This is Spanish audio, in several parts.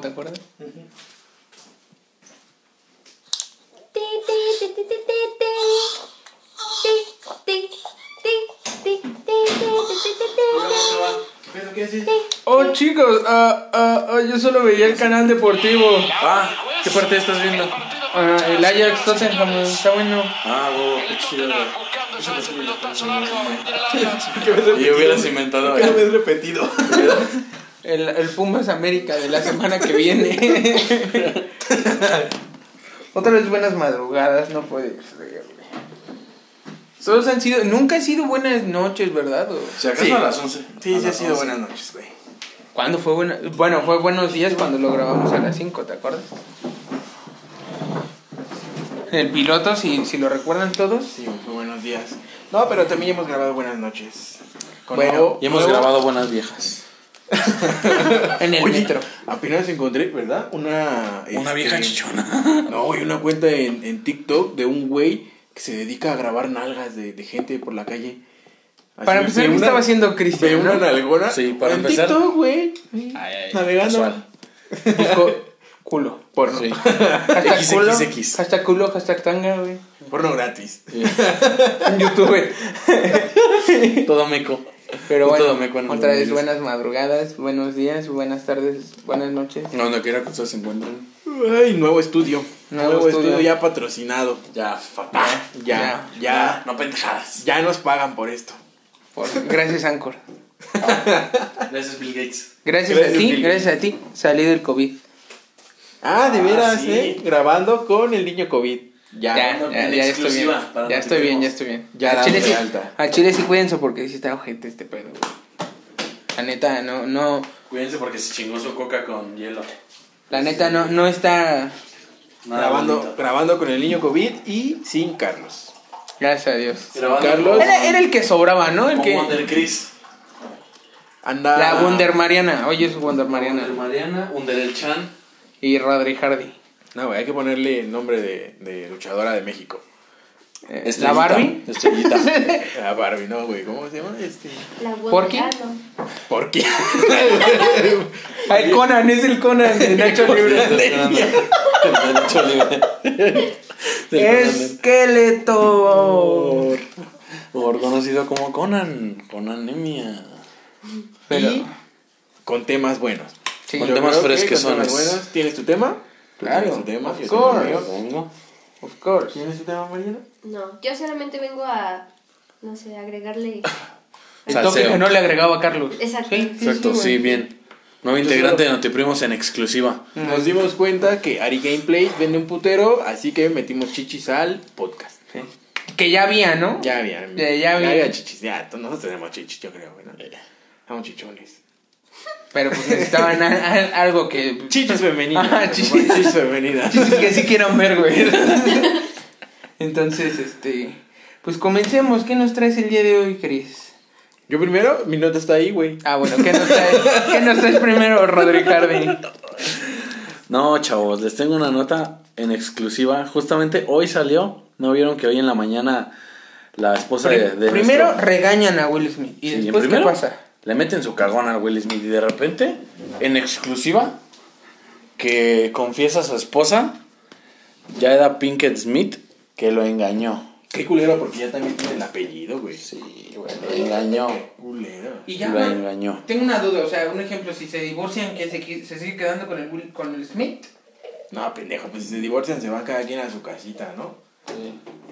¿te acuerdas? Oh, chicos, ah, ah, yo solo veía el canal deportivo. Ah, ¿qué parte estás viendo? El Ajax Tottenham, está bueno. Ah, wow, qué chido. Y hubieras inventado ¿Qué vez repetido? El, el Pumas América de la semana que viene. Otra vez buenas madrugadas, no puede ser. Todos han sido, nunca han sido buenas noches, ¿verdad? O- Si acaso Sí. a las 11. Sí, A sí ha sido 11. buenas noches, güey. ¿Cuándo fue buena? Bueno, fue buenos días cuando lo grabamos a las 5, ¿te acuerdas? El piloto, si, si lo recuerdan todos. Sí, fue buenos días. No, pero también hemos grabado buenas noches. Con Bueno, nuevo- Y hemos nuevo- grabado buenas viejas. En el Oye, metro. Apenas encontré, ¿verdad? Una. Una este, vieja chichona. No, güey, una cuenta en, en TikTok de un güey que se dedica a grabar nalgas de, de gente por la calle. Así, Para empezar, ¿qué una- estaba haciendo Cristian? una no? nalgona. Sí, para en empezar. TikTok, güey. Ay, ay, Navegando. Buscó culo, porno. Sí. Hashtag XXX. culo, hashtag culo, hashtag tanga, güey. Porno gratis. En YouTube. Todo meco. Pero bueno, otra vez buenas madrugadas, buenos días, buenas tardes, buenas noches. Donde quiera que ustedes se encuentren. Ay, nuevo estudio. Nuevo Nuevo, estudio. estudio. ya patrocinado. Ya, fatal. Ya, ya, ya, No pendejadas. ya nos pagan por esto. Por- gracias, Anchor. Gracias, Bill Gates. Gracias, Gracias, a ti, gracias a ti, salí del COVID. Ah, de Ah, veras, sí. ¿eh? Grabando con el niño COVID. Ya. Ya, no, ya, en ya estoy bien. Ya estoy bien, ya estoy bien. Ya al, chile sí, alta. al chile sí cuídense porque sí está ojete este pedo, güey. La neta, no, no, Cuídense porque se chingó su coca con hielo. la neta no, no está, Nada grabando, bonito. grabando con el niño COVID y sin Carlos. gracias a Dios. Grabando Carlos. Era, era el que sobraba, ¿no? El que, Wonder Chris. Anda. la Wonder Mariana, oye es Wonder Mariana. Wonder Mariana. Wonder el Chan. Y Rodri Hardy. No, güey, hay que ponerle el nombre de, de luchadora de México. Eh, Estrellita. la Barbie. Estrellita. La Barbie, no, güey, ¿cómo se llama? Este. La ¿Por qué? ¿Por qué? Ay, Conan, es el Conan de Nacho Libre. Libre. Esqueleto. Por conocido como Conan. Con anemia. Pero, Y con temas buenos. sí, con temas buenos. ¿Tienes tu tema? ¿Tú Claro, tu tema? of Yo tengo el course. of course. ¿Tienes tu tema, Mariana? No, yo solamente vengo a, no sé, agregarle... El Salseo. toque que no le agregaba a Carlos. Exacto. Sí, Exacto, sí, bien. Nuevo integrante de Notiprimos en exclusiva. Nos dimos cuenta que Ari Gameplay vende un putero, así que metimos chichis al podcast. Sí. Que ya había, ¿no? Ya había. Ya- ya había. había chichis. Ya, todos nosotros tenemos chichis, yo creo, ¿no? Somos chichones. Pero pues necesitaban a- a- algo que. Chichis femeninas. Ah, chichis. Chichis femeninas. Que sí quieran ver, güey. Entonces, este. Pues comencemos. ¿Qué nos traes el día de hoy, Cris? Yo primero, mi nota está ahí, güey. Ah, bueno, ¿qué nos traes, ¿qué nos traes primero, Rodrigo Hardy? No, chavos, les tengo una nota en exclusiva. Justamente hoy salió. ¿No vieron que hoy en la mañana la esposa de, de primero nuestro- regañan a Will Smith. ¿Y Sí, después qué pasa? Le meten su cagón al Will Smith y de repente, en exclusiva, que confiesa a su esposa, Jada Pinkett Smith, que lo engañó. Qué culero, porque ya también tiene el apellido, güey. Sí, güey, lo engañó. Qué culero. Y ya Lo no- engañó. Tengo una duda, o sea, un ejemplo, si se divorcian, ¿qué se, se sigue quedando con el, Will- con el Smith? No, pendejo, pues si se divorcian se van cada quien a su casita, ¿no?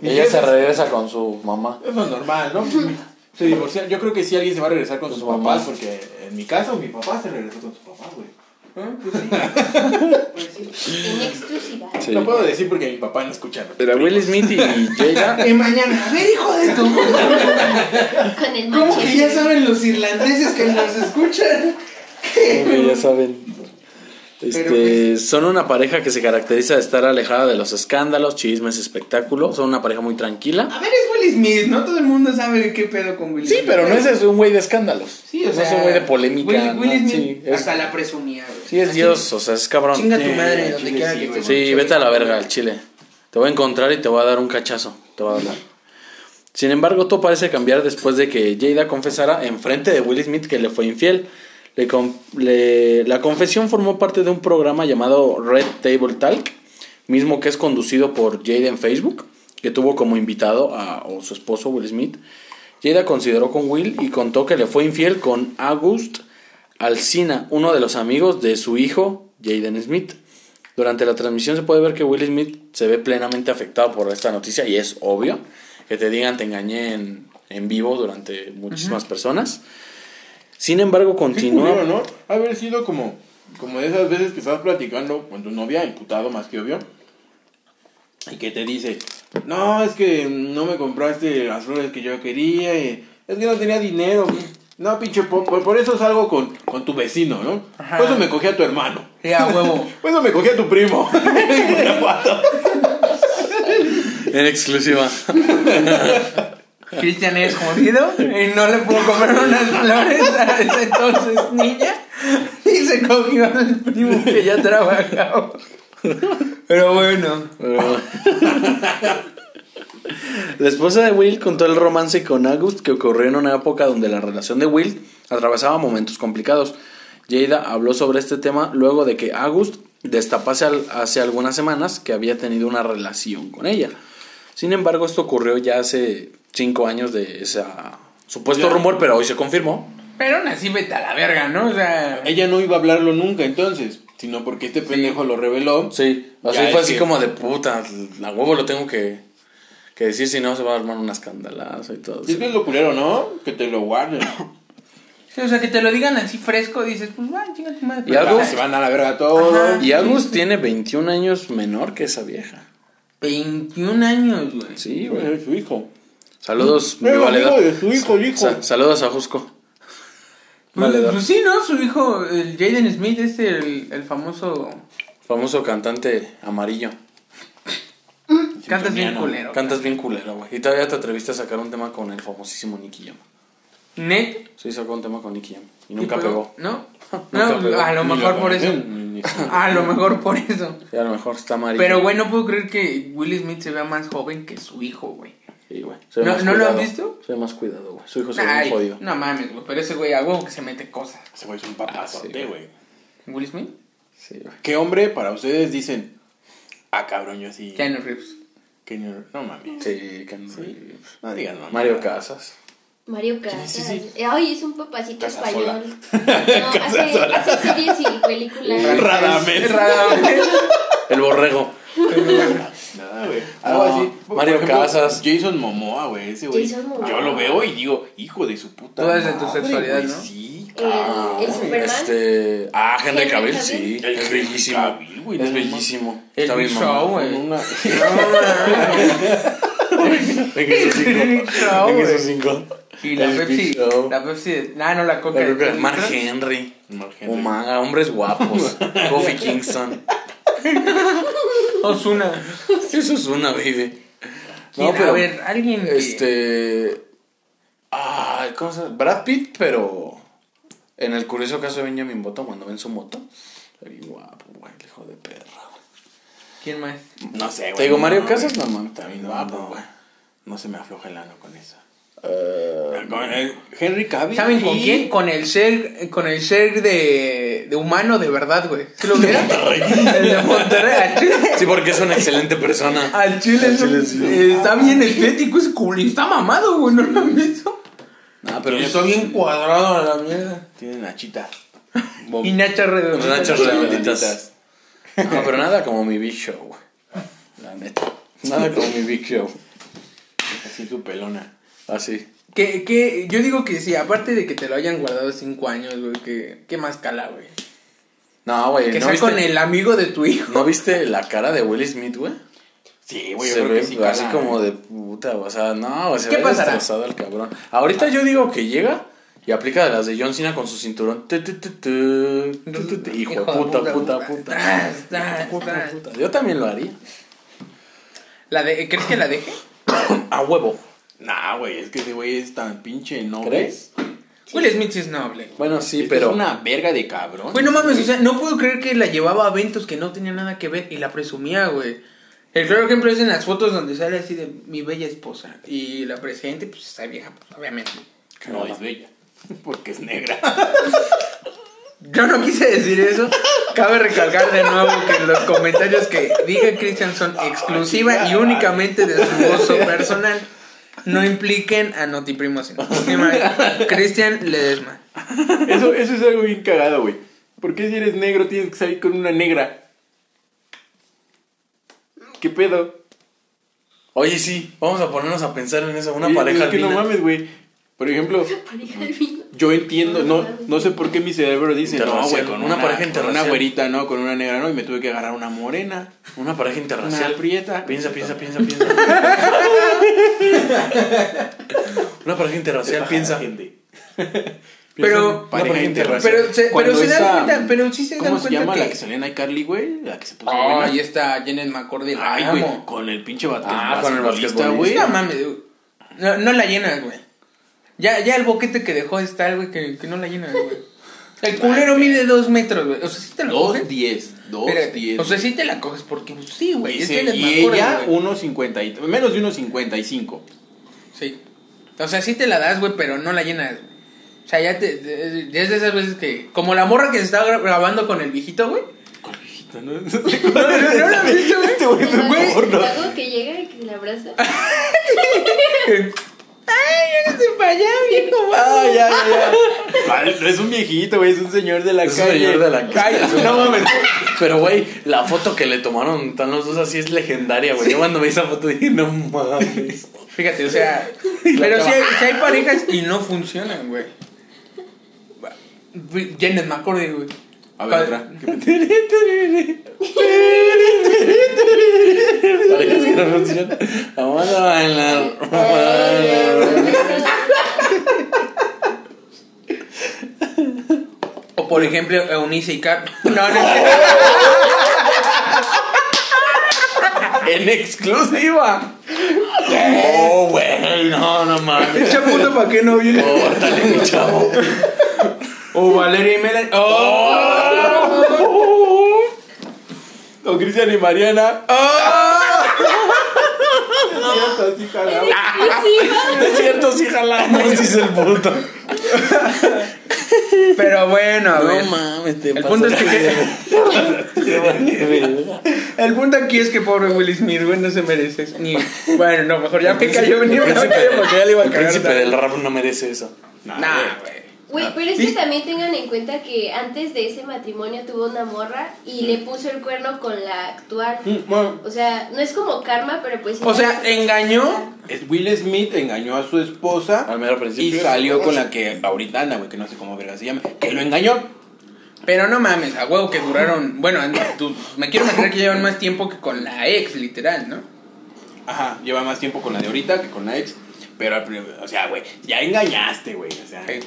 ¿Y Ella se es? regresa con su mamá. Es lo normal, ¿no? Se divorcian. Yo creo que sí alguien se va a regresar con Con sus su papás, mamá. porque en mi caso mi papá se regresó con su papá, güey. ¿Ah? Pues sí. Pues sí. En exclusiva. Sí. Lo puedo decir porque mi papá no escucha. Pero Will Smith y Jada Y mañana, a ver, hijo de tu Con el ¿Cómo que ya saben los irlandeses que nos escuchan? Como que ya saben. Este, pues- son una pareja que se caracteriza de estar alejada de los escándalos, chismes, espectáculos. Son una pareja muy tranquila. A ver, es Will Smith, no todo el mundo sabe qué pedo con Will Sí, Smith. pero no es un güey de escándalos. Sí, o No sea, es un güey de polémica. Will, Will ¿no? Smith Sí, es, hasta la presumía, güey. sí, es Así, Dios, o sea, es cabrón. Chinga tu Sí, madre donde quiera sí, que. Sí, vete a la verga al chile. Te voy a encontrar y te voy a dar un cachazo. Te voy a hablar. Sin embargo, todo parece cambiar después de que Jada confesara enfrente de Will Smith que le fue infiel. Le le- la confesión formó parte de un programa llamado Red Table Talk, mismo que es conducido por Jaden Facebook, que tuvo como invitado a o su esposo Will Smith. Jada consideró con Will y contó que le fue infiel con August Alsina, uno de los amigos de su hijo Jaden Smith. Durante la transmisión se puede ver que Will Smith se ve plenamente afectado por esta noticia y es obvio que te digan te engañé en, en vivo durante muchísimas personas. Sin embargo, continúa. culero, ¿no? Haber sido como, como de esas veces que estás platicando con tu novia, imputado más que obvio, y que te dice, no, es que no me compraste las flores que yo quería, y es que no tenía dinero. No, pinche, po- por, por eso salgo con, con tu vecino, ¿no? Ajá. Por eso me cogí a tu hermano. Sí, a huevo. Por eso me cogí a tu primo. En exclusiva. Cristian es jodido y no le puedo comprar unas flores a esa entonces niña y se cogió al primo que ya trabajaba. Pero bueno. La esposa de Will contó el romance con August que ocurrió en una época donde la relación de Will atravesaba momentos complicados. Jada habló sobre este tema luego de que August destapase hace algunas semanas que había tenido una relación con ella. Sin embargo, esto ocurrió ya hace cinco años de ese supuesto Ya. rumor, pero hoy se confirmó. Pero aún así vete a la verga, ¿no? O sea. Ella no iba a hablarlo nunca entonces, sino porque este pendejo lo reveló. Sí, así fue así que- como de puta, a huevo lo tengo que, que decir, si no se va a armar una escandalazo y todo. Y es que es lo culero, ¿no? Que te lo guarden. sí, o sea, que te lo digan así fresco, dices, pues va, chinga tu madre. Y algo- Se van a la verga todos. Y Agus tiene 21 años menor que esa vieja. 21 años, güey. Sí, güey. Es su hijo. Saludos, mi valedor. de su hijo, hijo. Sa- saludos a Jusco. Pues, Valedor. pues sí, ¿no? Su hijo, el Jaden Smith, es el, el famoso. Famoso cantante amarillo. Cantas bien culero. Cantas bien culero, güey. Y todavía te atreviste a sacar un tema con el famosísimo Nicky Jam. Net. Sí, sacó un tema con Nicky Jam. Y nunca ¿Y pegó. ¿No? Nunca No, pegó. a lo mejor por eso. A lo mejor por eso. Sí, a lo mejor está amarillo. Pero, güey, no puedo creer que Will Smith se vea más joven que su hijo, güey. Sí, güey. ¿No- no lo han visto? Se ve más cuidado, güey. Su hijo se ve muy jodido. no mames, güey. Pero ese güey a huevo que se mete cosas. Ese güey es un papazote, Ah, sí, güey. ¿Will Smith? Sí, güey. ¿Qué hombre para ustedes dicen? Ah, cabrón, yo sí. Keanu Reeves. Que no, no mames. Sí, Ken Reeves. No digan mamá. Mario Casas. Mario Casas. Sí, sí, Ay, es un papacito Casa español. No, hace, hace series y películas. Radamés. Radamés. El borrego. Nada, güey. Algo No, así. Mario Casas. Jason Momoa, güey. Ese güey. Jason Momoa. Yo lo veo y digo, hijo de su puta. De tu sexualidad, güey, ¿no? Sí, El, cabrón. el Superman. Este. Ah, Henry Cavill, sí. El Es bellísimo. Cavill, güey, Es bellísimo. El Está bien Show, güey. Una- En esos cinco. Y la Pepsi. La Pepsi. Ah, no, la Coca. La Coca- de Mark. Henry. Mark Henry. Hombres guapos. Kofi Kingston. Ozuna. Eso es una, baby. ¿Quién? A ver, alguien. Este. Ah, ¿cómo se llama? Brad Pitt, pero. En el curioso caso de Benjamin Button, cuando ven su moto. Está bien guapo, güey, el hijo de perra. güey. ¿Quién más? No sé, güey. Te digo, no, Mario güey. Casas, no mames, está bien No, guapo, no. güey. No se me afloja el ano con eso. Eh, Con el Henry Cavill. ¿Saben con quién? Con el ser, con el ser de, de humano de verdad, güey. ¿Sí lo vieron? El de Monterrey. Al chile, Sí, porque es una excelente persona. al chile, Al chile es- sí. eh, está bien estético ese culo y está mamado, güey. ¿No lo han visto? No, pero Está bien cuadrado a la mierda. Tiene nachita. Y nachas redonditas. Nachas redonditas. No, pero nada como mi Big Show, güey. La neta. Nada como mi Big Show. Así su pelona. Así. Que, que, yo digo que sí, aparte de que te lo hayan guardado cinco años, güey, que, ¿qué más cala, güey? No, güey. Que ¿no sea viste, con el amigo de tu hijo. ¿No viste la cara de Will Smith, güey? Sí, güey. se ve sí así cala, como güey. de puta, o sea, no, güey, se ¿Qué ve pasará? destrozado el cabrón. Ahorita yo digo que llega y aplica de las de John Cena con su cinturón. Tu, tu, tu, tu, tu, tu, tu. Hijo de puta, puta, puta. Tras, tras, Puta, tras. puta. Yo también lo haría. ¿La de, ¿Crees que la deje? A huevo. Nah, güey, es que ese güey es tan pinche noble. ¿Crees? Will Smith sí es noble. Bueno, sí, pero. Es una verga de cabrón. Güey, no mames, o sea, no puedo creer que la llevaba a eventos que no tenían nada que ver y la presumía, güey. El claro ejemplo es en las fotos donde sale así de mi bella esposa. Y la presente, pues está vieja, pues, obviamente. No es bella. Porque es negra. Yo no quise decir eso. Cabe recalcar de nuevo que los comentarios que diga Cristian son exclusiva y únicamente de su gozo personal. No impliquen a Notiprimos. Cristian Ledesma. Eso, eso es algo bien cagado, güey. ¿Por qué si eres negro tienes que salir con una negra? ¿Qué pedo? Oye, sí, vamos a ponernos a pensar en eso. Una pareja Es que no mames, güey. Por ejemplo, yo entiendo, no, no sé por qué mi cerebro dice, no, güey, Interracial, con una una, pareja con una interracial. güerita, no, con una negra, no, y me tuve que agarrar una morena, Una pareja interracial. una prieta. Piensa, piensa, piensa, piensa. Una pareja interracial, piensa. Gente. Pero- pareja interracial. Pero se, pero se dan esa- cuenta, pero sí se dan ¿Cómo se cuenta llama que. la que salía en iCarly, güey? La que se puso Oh, ahí está Janet McCordy. Ay, güey, con el pinche bate- Ah, con el basquetbolista, basquetbolista, güey. No mames, güey. no, no la llenas, güey. Ya, ya el boquete que dejó de estar, güey, que, que no la llenas, güey. El culero mide dos metros, güey. O sea, sí te lo coges. Dos diez, dos diez. O sea, sí te la coges porque, pues, sí, güey. y, es se- Janet y McCordy, ella, güey. 1.50 y menos de 1.55. Sí. O sea, sí te la das, güey, pero no la llenas. O sea, ya te. de- ya es de esas veces que. Como la morra que se estaba gra- grabando con el viejito, güey. ¿no? No, no, no lo has visto, güey. Este que llega y que la abraza. Ay, hágase para allá, viejo. Ah, ya, ya, ya. Vale, no es un viejito, güey, es un señor de la Es un calle. señor de la calle. Ay, no mames. Pero, güey, la foto que le tomaron, están los dos así, es legendaria, güey. Yo cuando vi esa foto dije, no mames. Fíjate, o sea. Pero si hay parejas y no funcionan, güey. Janet McCordy, güey. A ver, otra. Parejas que no funcionan. Vamos a bailar. Vamos a bailar. O por ejemplo, Eunice y Cap. No, no. En exclusiva. Oh, güey, no, no mames. Echa puta para que no viene. Córtale, mi chavo. O Valeria y Melanie. Oh. O Cristian y Mariana. Cierto, sí, jalamos. Es cierto, sí jalamos, dice el puto. Pero bueno, a ver. No mames, te El punto es que. El punto aquí es que pobre Will Smith, güey, no se merece eso. Ni... Bueno, no, mejor ya me cayó venir. El me cayó porque ya le iba a el cagar. príncipe del rap no merece eso. Nah, Nah, güey. Güey. Güey, pero es que también tengan en cuenta que antes de ese matrimonio tuvo una morra y le puso el cuerno con la actual. Mm, bueno, O sea, no es como karma, pero pues... O sea, engañó. es Will Smith engañó a su esposa Al mero y salió con la que ahorita anda, güey, que no sé cómo verga se llama, que lo engañó. Pero no mames, a huevo que duraron. Bueno, tú- me quiero imaginar que llevan más tiempo que con la ex, literal, ¿no? Ajá, lleva más tiempo con la de ahorita que con la ex. Pero, al o sea, güey, ya engañaste, güey. O sea, Sí.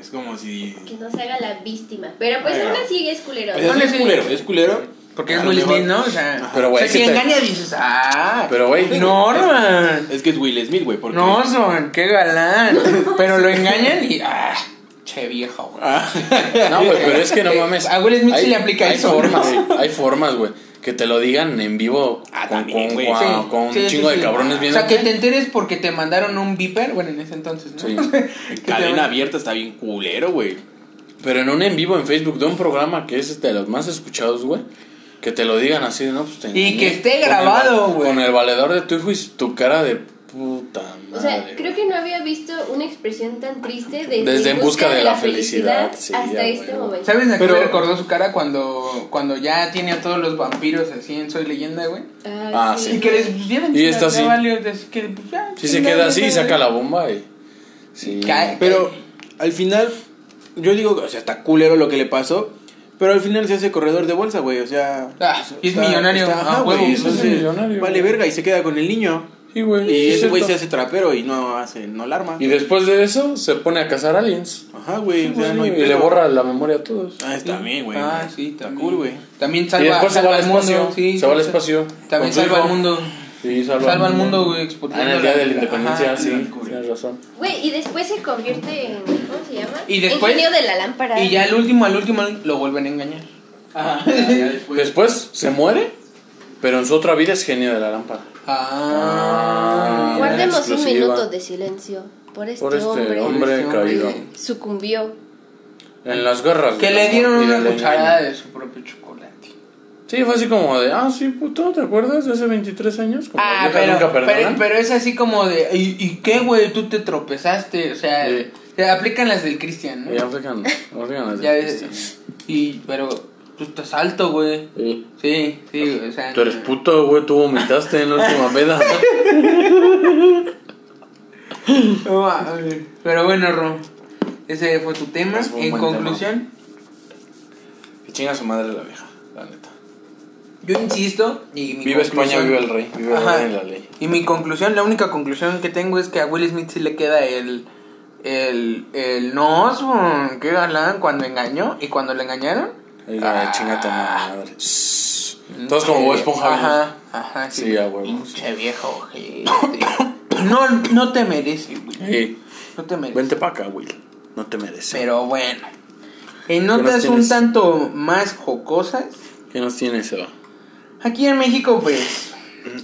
Es como si. Que no se haga la víctima. Pero pues Ay, aún así es culero. No, es sí. culero, es culero. Porque es Will Smith, ¿no? O sea, Pero, güey, o sea, es si engaña dices, ah. Pero, güey, no, man. Es que es Will Smith, güey, porque. No, son, qué galán. Pero lo engañan y, ah, che viejo, güey. Ah. No, güey, pero es que no mames. a Will Smith sí le aplica hay eso, Formas, ¿no? güey, hay formas, güey. Que te lo digan en vivo Ah, con, también, con, güey. con- Sí, con sí, un sí, chingo sí. de cabrones O viendo. sea, que te enteres porque te mandaron un beeper, bueno, en ese entonces, ¿no? Sí. Cadena abierta está bien culero, güey. Pero en un en vivo en Facebook de un programa que es de los más escuchados, güey. Que te lo digan así, ¿no? Pues te Y que esté grabado, güey. Con el valedor de tu hijo y tu cara de puta madre. O sea, creo que no había visto una expresión tan triste desde, Desde En busca de la felicidad, sí, hasta ya, este momento. ¿Sabes a qué Pero- me recordó su cara cuando, cuando ya tiene a todos los vampiros así en Soy Leyenda, güey? Ah, sí. Y que les pusieron Y está así. que, pues, ya, Si se queda así, saca la bomba y. Sí. Cae. Pero al final, yo digo, o sea, está culero lo que le pasó. Pero al final se hace corredor de bolsa, güey. O sea. Ah, y es millonario, ajá, a güey. huevo. entonces, Es millonario, Vale verga y se queda con el niño. Sí, güey. Y ese güey se hace trapero y no hace, no la arma. Y después de eso se pone a cazar aliens. Ajá, güey. o sea, Sí, no y le borra la memoria a todos. Ah, está bien, güey. Ah, sí, Está también. cool, güey. También y salva, después se va salva al al mundo. espacio. Sí, se va al espacio. También salva al mundo. Sí, salva, Salva al mundo, güey, Ah, en el día la- de la independencia, Ajá. sí. Tienes razón. Güey, y después se convierte en. ¿Cómo se llama? Y después- En genio de la lámpara. Y ya al último, al último lo vuelven a engañar. Después se muere, pero en su otra vida es genio de la lámpara. Ah. Guardemos un minuto de silencio por este, Por este hombre, hombre Este caído. que sucumbió. En las guerras. Que del le dieron una del cucharada de su propio chocolate. Sí, fue así como de, ah, sí, puto, ¿te acuerdas de hace 23 años? Como Ah, pero, nunca pero, pero es así como de, ¿y, y qué, güey? Tú te tropezaste, o sea, Sí. se aplican las del Cristian, ¿no? Y aplican, aplican las Ya de ves, Cristian. y, pero tú estás alto, güey. Sí. Sí, sí, o sea. Tú eres puto, güey, tú vomitaste en la última peda. No. Pero bueno, Ron, ese fue tu tema. Fue En conclusión, Que chinga su madre la vieja, la neta. yo insisto, y mi Vive España, vive el rey, vive el rey la ley. Y mi conclusión, la única conclusión que tengo es que a Will Smith sí le queda el. El. El. No, qué galán cuando engañó y cuando le engañaron. Oiga, Ah. chinga tu madre. Todos como Bob Esponja. Ajá, ajá, sí. Sí, a Pinche viejo. No, no te mereces, güey. Sí. No te mereces. Vente para acá, Will. No te mereces. Pero bueno. En ¿Qué nos notas un tanto más jocosas. ¿Qué nos tiene Seba? Aquí en México, pues,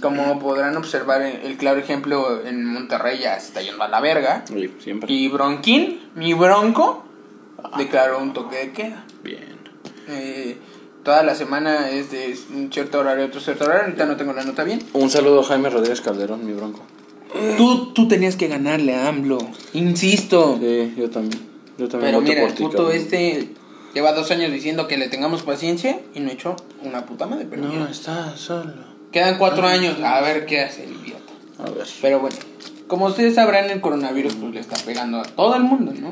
como podrán observar, el claro ejemplo en Monterrey ya se está yendo a la verga. Sí, siempre. Y Bronquín, mi bronco, declaró un toque de queda. Bien. Eh, toda la semana es de un cierto horario, otro cierto horario. Ahorita no tengo la nota bien. Un saludo a Jaime Rodríguez Calderón, mi bronco. Tú, tú tenías que ganarle a AMLO. Insisto. Sí, yo también. Yo también Pero mira, el puto este lleva dos años diciendo que le tengamos paciencia y no ha hecho una puta madre. Pero No, mira, está solo. quedan cuatro años. A ver qué hace el idiota. A ver. Pero bueno, como ustedes sabrán, el coronavirus pues, le está pegando a todo el mundo, ¿no?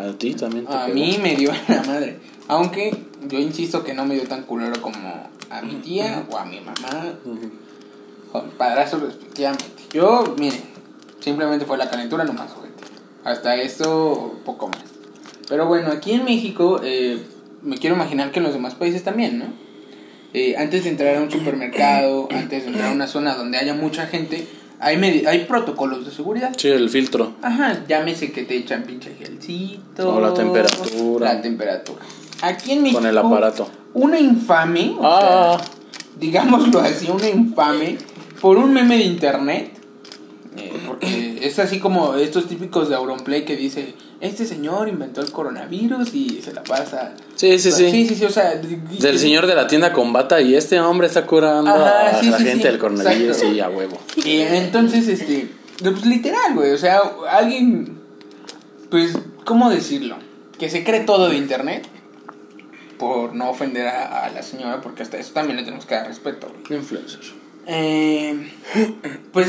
A ti también te A pegó. mí me dio la madre. Aunque yo insisto que no me dio tan culero como a mi tía o a mi mamá a mi padrastro respectivamente. Yo, miren, simplemente fue la calentura nomás, gente. Hasta esto, poco más. Pero bueno, aquí en México, eh, me quiero imaginar que en los demás países también, ¿no? Eh, antes de entrar a un supermercado, antes de entrar a una zona donde haya mucha gente, hay, medi- hay protocolos de seguridad. Sí, el filtro. Ajá, llámese que te echan pinche gelcito. O la temperatura. La temperatura. Aquí en México. Con el aparato. Una infame. o Ah. sea, digámoslo así, una infame. Por un meme de internet. eh, porque es así como estos típicos de Auronplay que dice: Este señor inventó el coronavirus y se la pasa. Sí, sí, sí. Sí, sí, sí, o sea. Del señor de la tienda con bata y este hombre está curando Ajá, a sí, la sí, gente del coronavirus. Sí, a huevo. Y entonces, este, pues literal, güey, o sea, alguien, pues, ¿cómo decirlo? Que se cree todo de internet, por no ofender a, a la señora, porque hasta eso también le tenemos que dar respeto, güey. Influencer. Eh, pues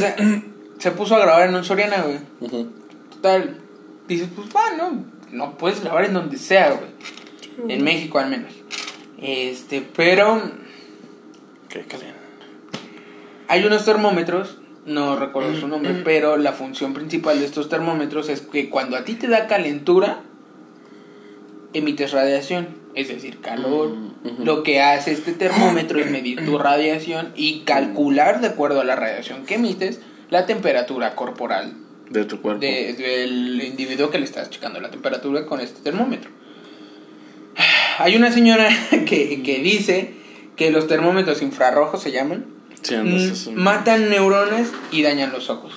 se puso a grabar en un Soriana, güey. Total, dices, pues, va, no, no puedes grabar en donde sea, güey. En México al menos. Este, pero ¿Qué? Hay unos termómetros, no recuerdo su nombre, pero la función principal de estos termómetros es que cuando a ti te da calentura, emites radiación, es decir, calor. Mm. Lo que hace este termómetro es medir tu radiación y calcular, de acuerdo a la radiación que emites, la temperatura corporal De tu cuerpo. de- del individuo que le estás checando la temperatura con este termómetro. Hay una señora que, que dice que los termómetros infrarrojos se llaman, Sí, Mm, matan neuronas y dañan los ojos.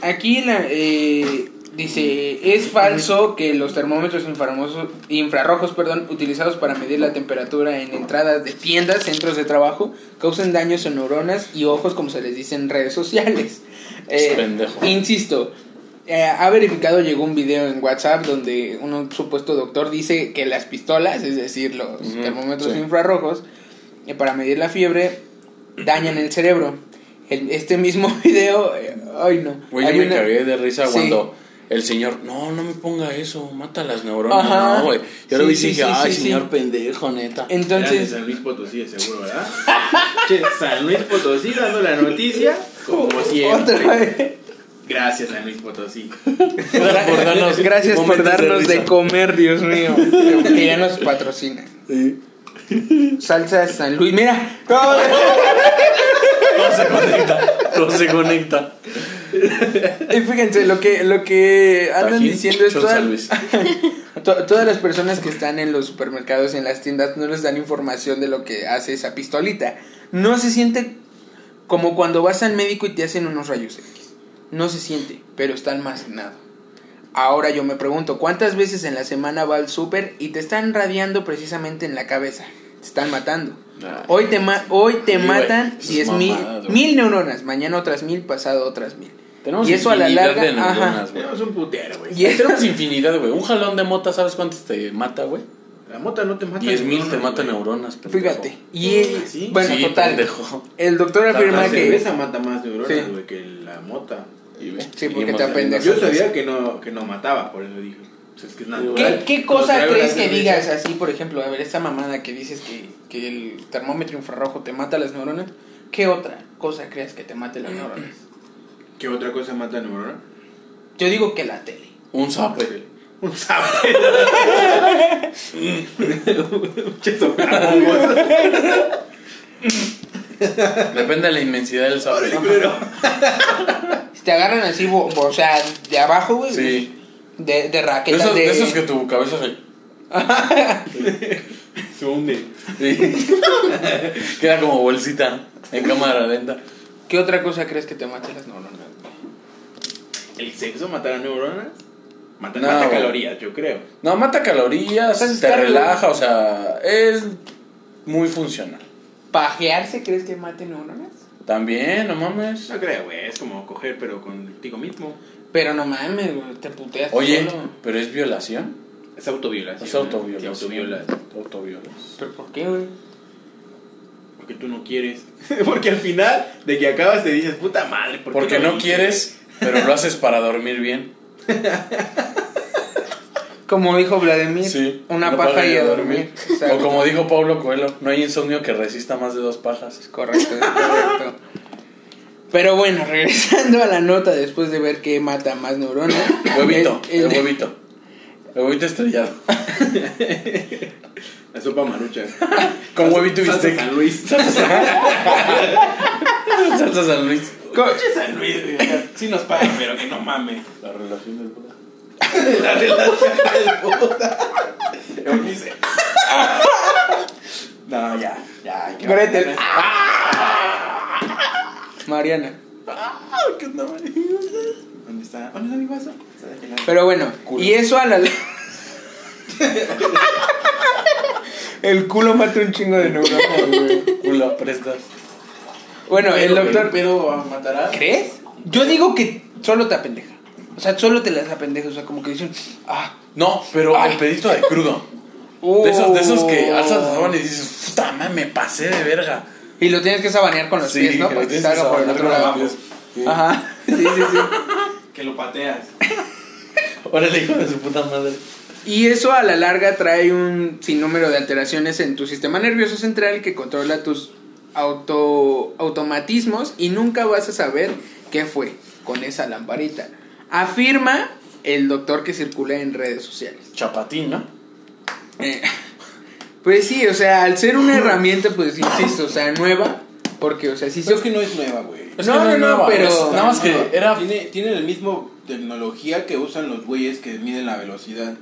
Aquí la, eh, dice, es falso que los termómetros infrarrojos perdón, utilizados para medir la temperatura en entradas de tiendas, centros de trabajo, causen daños en neuronas y ojos como se les dice en redes sociales. Eh, pendejo. Insisto, eh, ha verificado, llegó un video en WhatsApp donde un supuesto doctor dice que las pistolas, es decir, los termómetros sí. infrarrojos, eh, para medir la fiebre, dañan el cerebro. El- este mismo video, eh, ay no. Güey, yo me una- de risa Sí. cuando el señor, no, no me ponga eso, mata las neuronas. Ajá. No, güey. Yo lo Sí, vi y sí, dije, sí, ay, sí, señor sí. pendejo, neta. De Entonces, San Luis Potosí, de seguro, ¿verdad? che, San Luis Potosí dando la noticia, como siempre. otra vez. Gracias, San Luis Potosí. por darnos Gracias por de darnos de, risa. comer, Dios mío. Que ya nos patrocina. Sí. Salsa San Luis, mira. Todo se conecta. Todo se conecta. Y fíjense, lo que, lo que andan Tajín, diciendo es Chon toda- San Luis. to- todas las personas que están en los supermercados, en las tiendas, no les dan información de lo que hace esa pistolita. No se siente como cuando vas al médico y te hacen unos rayos X. No se siente, pero está almacenado. Ahora yo me pregunto, ¿cuántas veces en la semana va al súper y te están radiando precisamente en la cabeza? Te están matando. Nah. Hoy te, ma- hoy te matan esas 10 mil, mamadas, güey. mil neuronas, mañana otras mil, pasado otras mil. Tenemos y eso a la larga, de neuronas. Tenemos un putero, güey. Y Tenemos infinidad, güey. Un jalón de mota, ¿sabes cuántos te mata, güey? La mota no te mata. 10 mil te mata güey. neuronas, pendejo. Fíjate. Y ¿Sí? bueno, Sí, total. pendejo. El doctor La afirma La que cerveza mata más neuronas, Sí. güey, que la mota. Y Sí, porque te apendejas. Yo sabía que no, que no mataba, por eso dije. Pues es que es natural. ¿Qué, qué cosa crees la que digas así, por ejemplo? A ver, esta mamada que dices que, que el termómetro infrarrojo te mata las neuronas. ¿Qué otra cosa crees que te mate las neuronas? ¿Qué otra cosa mata neuronas? Yo digo que la tele. Un zape. Un sabe. Che, soplamocos. Depende de la inmensidad del culero. Si te agarran así, bo- bo- o sea, de abajo, güey. Sí. De, de De raquetas esos, de... de esos que tu cabeza se... Se hunde. Sí. Queda como bolsita en cámara lenta. ¿Qué otra cosa crees que te mate las neuronas? ¿El sexo matará neuronas? Mata, No, mata calorías, yo creo. No, mata calorías, te relaja, o sea, es muy funcional. ¿Pajearse crees que mate neuronas? También, no mames. No creo, güey. Es como coger, pero contigo mismo. Pero no mames, güey, te puteas Oye, solo. pero es violación. Es autoviolación. Es ¿no? autoviolación. Te autoviolas. ¿Pero por qué, güey? Porque tú no quieres. Porque al final de que acabas te dices, puta madre. ¿por qué Porque no quieres, pero lo haces para dormir bien. Como dijo Vladimir, Sí. una paja y a dormir. O como dijo Pablo Coelho, no hay insomnio que resista más de dos pajas. Correcto, es correcto. Pero bueno, regresando a la nota después de ver qué mata más neuronas. Huevito, el- el, el- huevito. El huevito estrellado. La sopa marucha. Con huevito y Salsa. San Luis. Salsa San Luis. Coche San Luis. Sí nos pagan, pero que no mames. La relación del puta. La relación del puta. Eunice. No, ya, ya. Gretel. bajar. Mariana. ¿Qué onda, María? ¿Dónde está? ¿Dónde está mi vaso? Pero bueno, y eso a la. El culo mata un chingo de neuronas, güey. Culo, prestas. Bueno, el Pero, doctor. pero, matará. ¿Crees? Yo digo que solo te apendeja. O sea, solo te las apendeja. O sea, como que dicen. Ah. No, pero Ay. el pedito de crudo. De esos, de esos que alzas la sábana y dices, puta madre, me pasé de verga. Y lo tienes que sabanear con los Sí, pies, ¿no? que Para lo que tienes que salga por el sabanear otro con lado. los pies. Sí. Ajá. Sí, sí, sí. Que lo pateas. Órale, hijo de su puta madre. Y eso a la larga trae un sinnúmero de alteraciones en tu sistema nervioso central que controla tus auto, automatismos y nunca vas a saber qué fue con esa lamparita. Afirma el doctor que circula en redes sociales. Chapatín, ¿no? Eh, pues sí, o sea, al ser una herramienta, pues insisto, o sea, nueva, porque, o sea, sí se... Pero es que no es nueva, güey. Es No, que no, es no, nueva, pero- es- nada más que era. Tiene, tiene el mismo tecnología que usan los güeyes que miden la velocidad.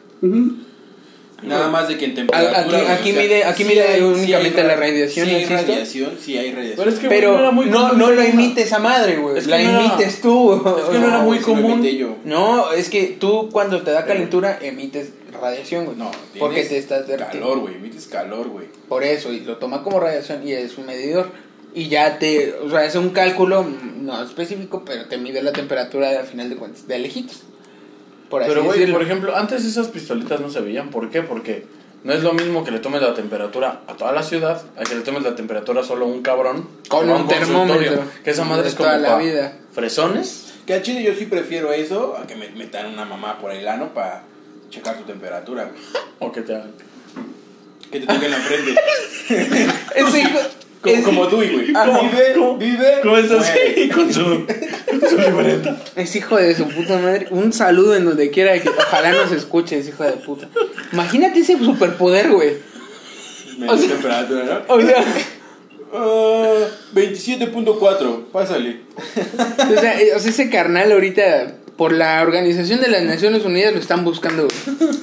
Nada más de que en temperatura. Aquí- aquí o sea, mide- aquí sí mide hay- únicamente sí la ra- radiación, Sí hay radiación, sí hay radiación. Pero es que, Pero era muy no, no lo era- emites esa madre, güey. Es que La no era- emites tú. es que no era muy común. yo. No, es que tú cuando te da calentura emites radiación, güey. No, porque te estás derritiendo. Calor, güey. Emites calor, güey. Por eso, y lo toma como radiación y es un medidor. Y ya te, o sea, es un cálculo mm, no específico, pero te mide la temperatura al final de cuentas, de lejitos. Por así Pero, güey, por ejemplo, antes esas pistolitas no se veían. ¿Por qué? Porque no es lo mismo que le tomes la temperatura a toda la ciudad a que le tomes la temperatura solo a un cabrón Con un consultorio. termómetro. Que esa madre es como toda la vida. fresones. Que a Chile yo sí prefiero eso a que me metan una mamá por el ano para checar tu temperatura, güey. O que te hagan. Que te toquen la frente. Ese hijo- Como, es- como tú, güey. Ajá. Vive, ¿Cómo? vive. ¿Cómo estás? muere. Con su, con su libreta. Es hijo de su puta madre. Un saludo en donde quiera que ojalá nos escuche, ese hijo de puta. Imagínate ese superpoder, güey. Me O sea- temperatura, ¿no? O sea, Ah, 27.4, pásale. o sea, eh, o sea, ese carnal ahorita por la Organización de las Naciones Unidas lo están buscando.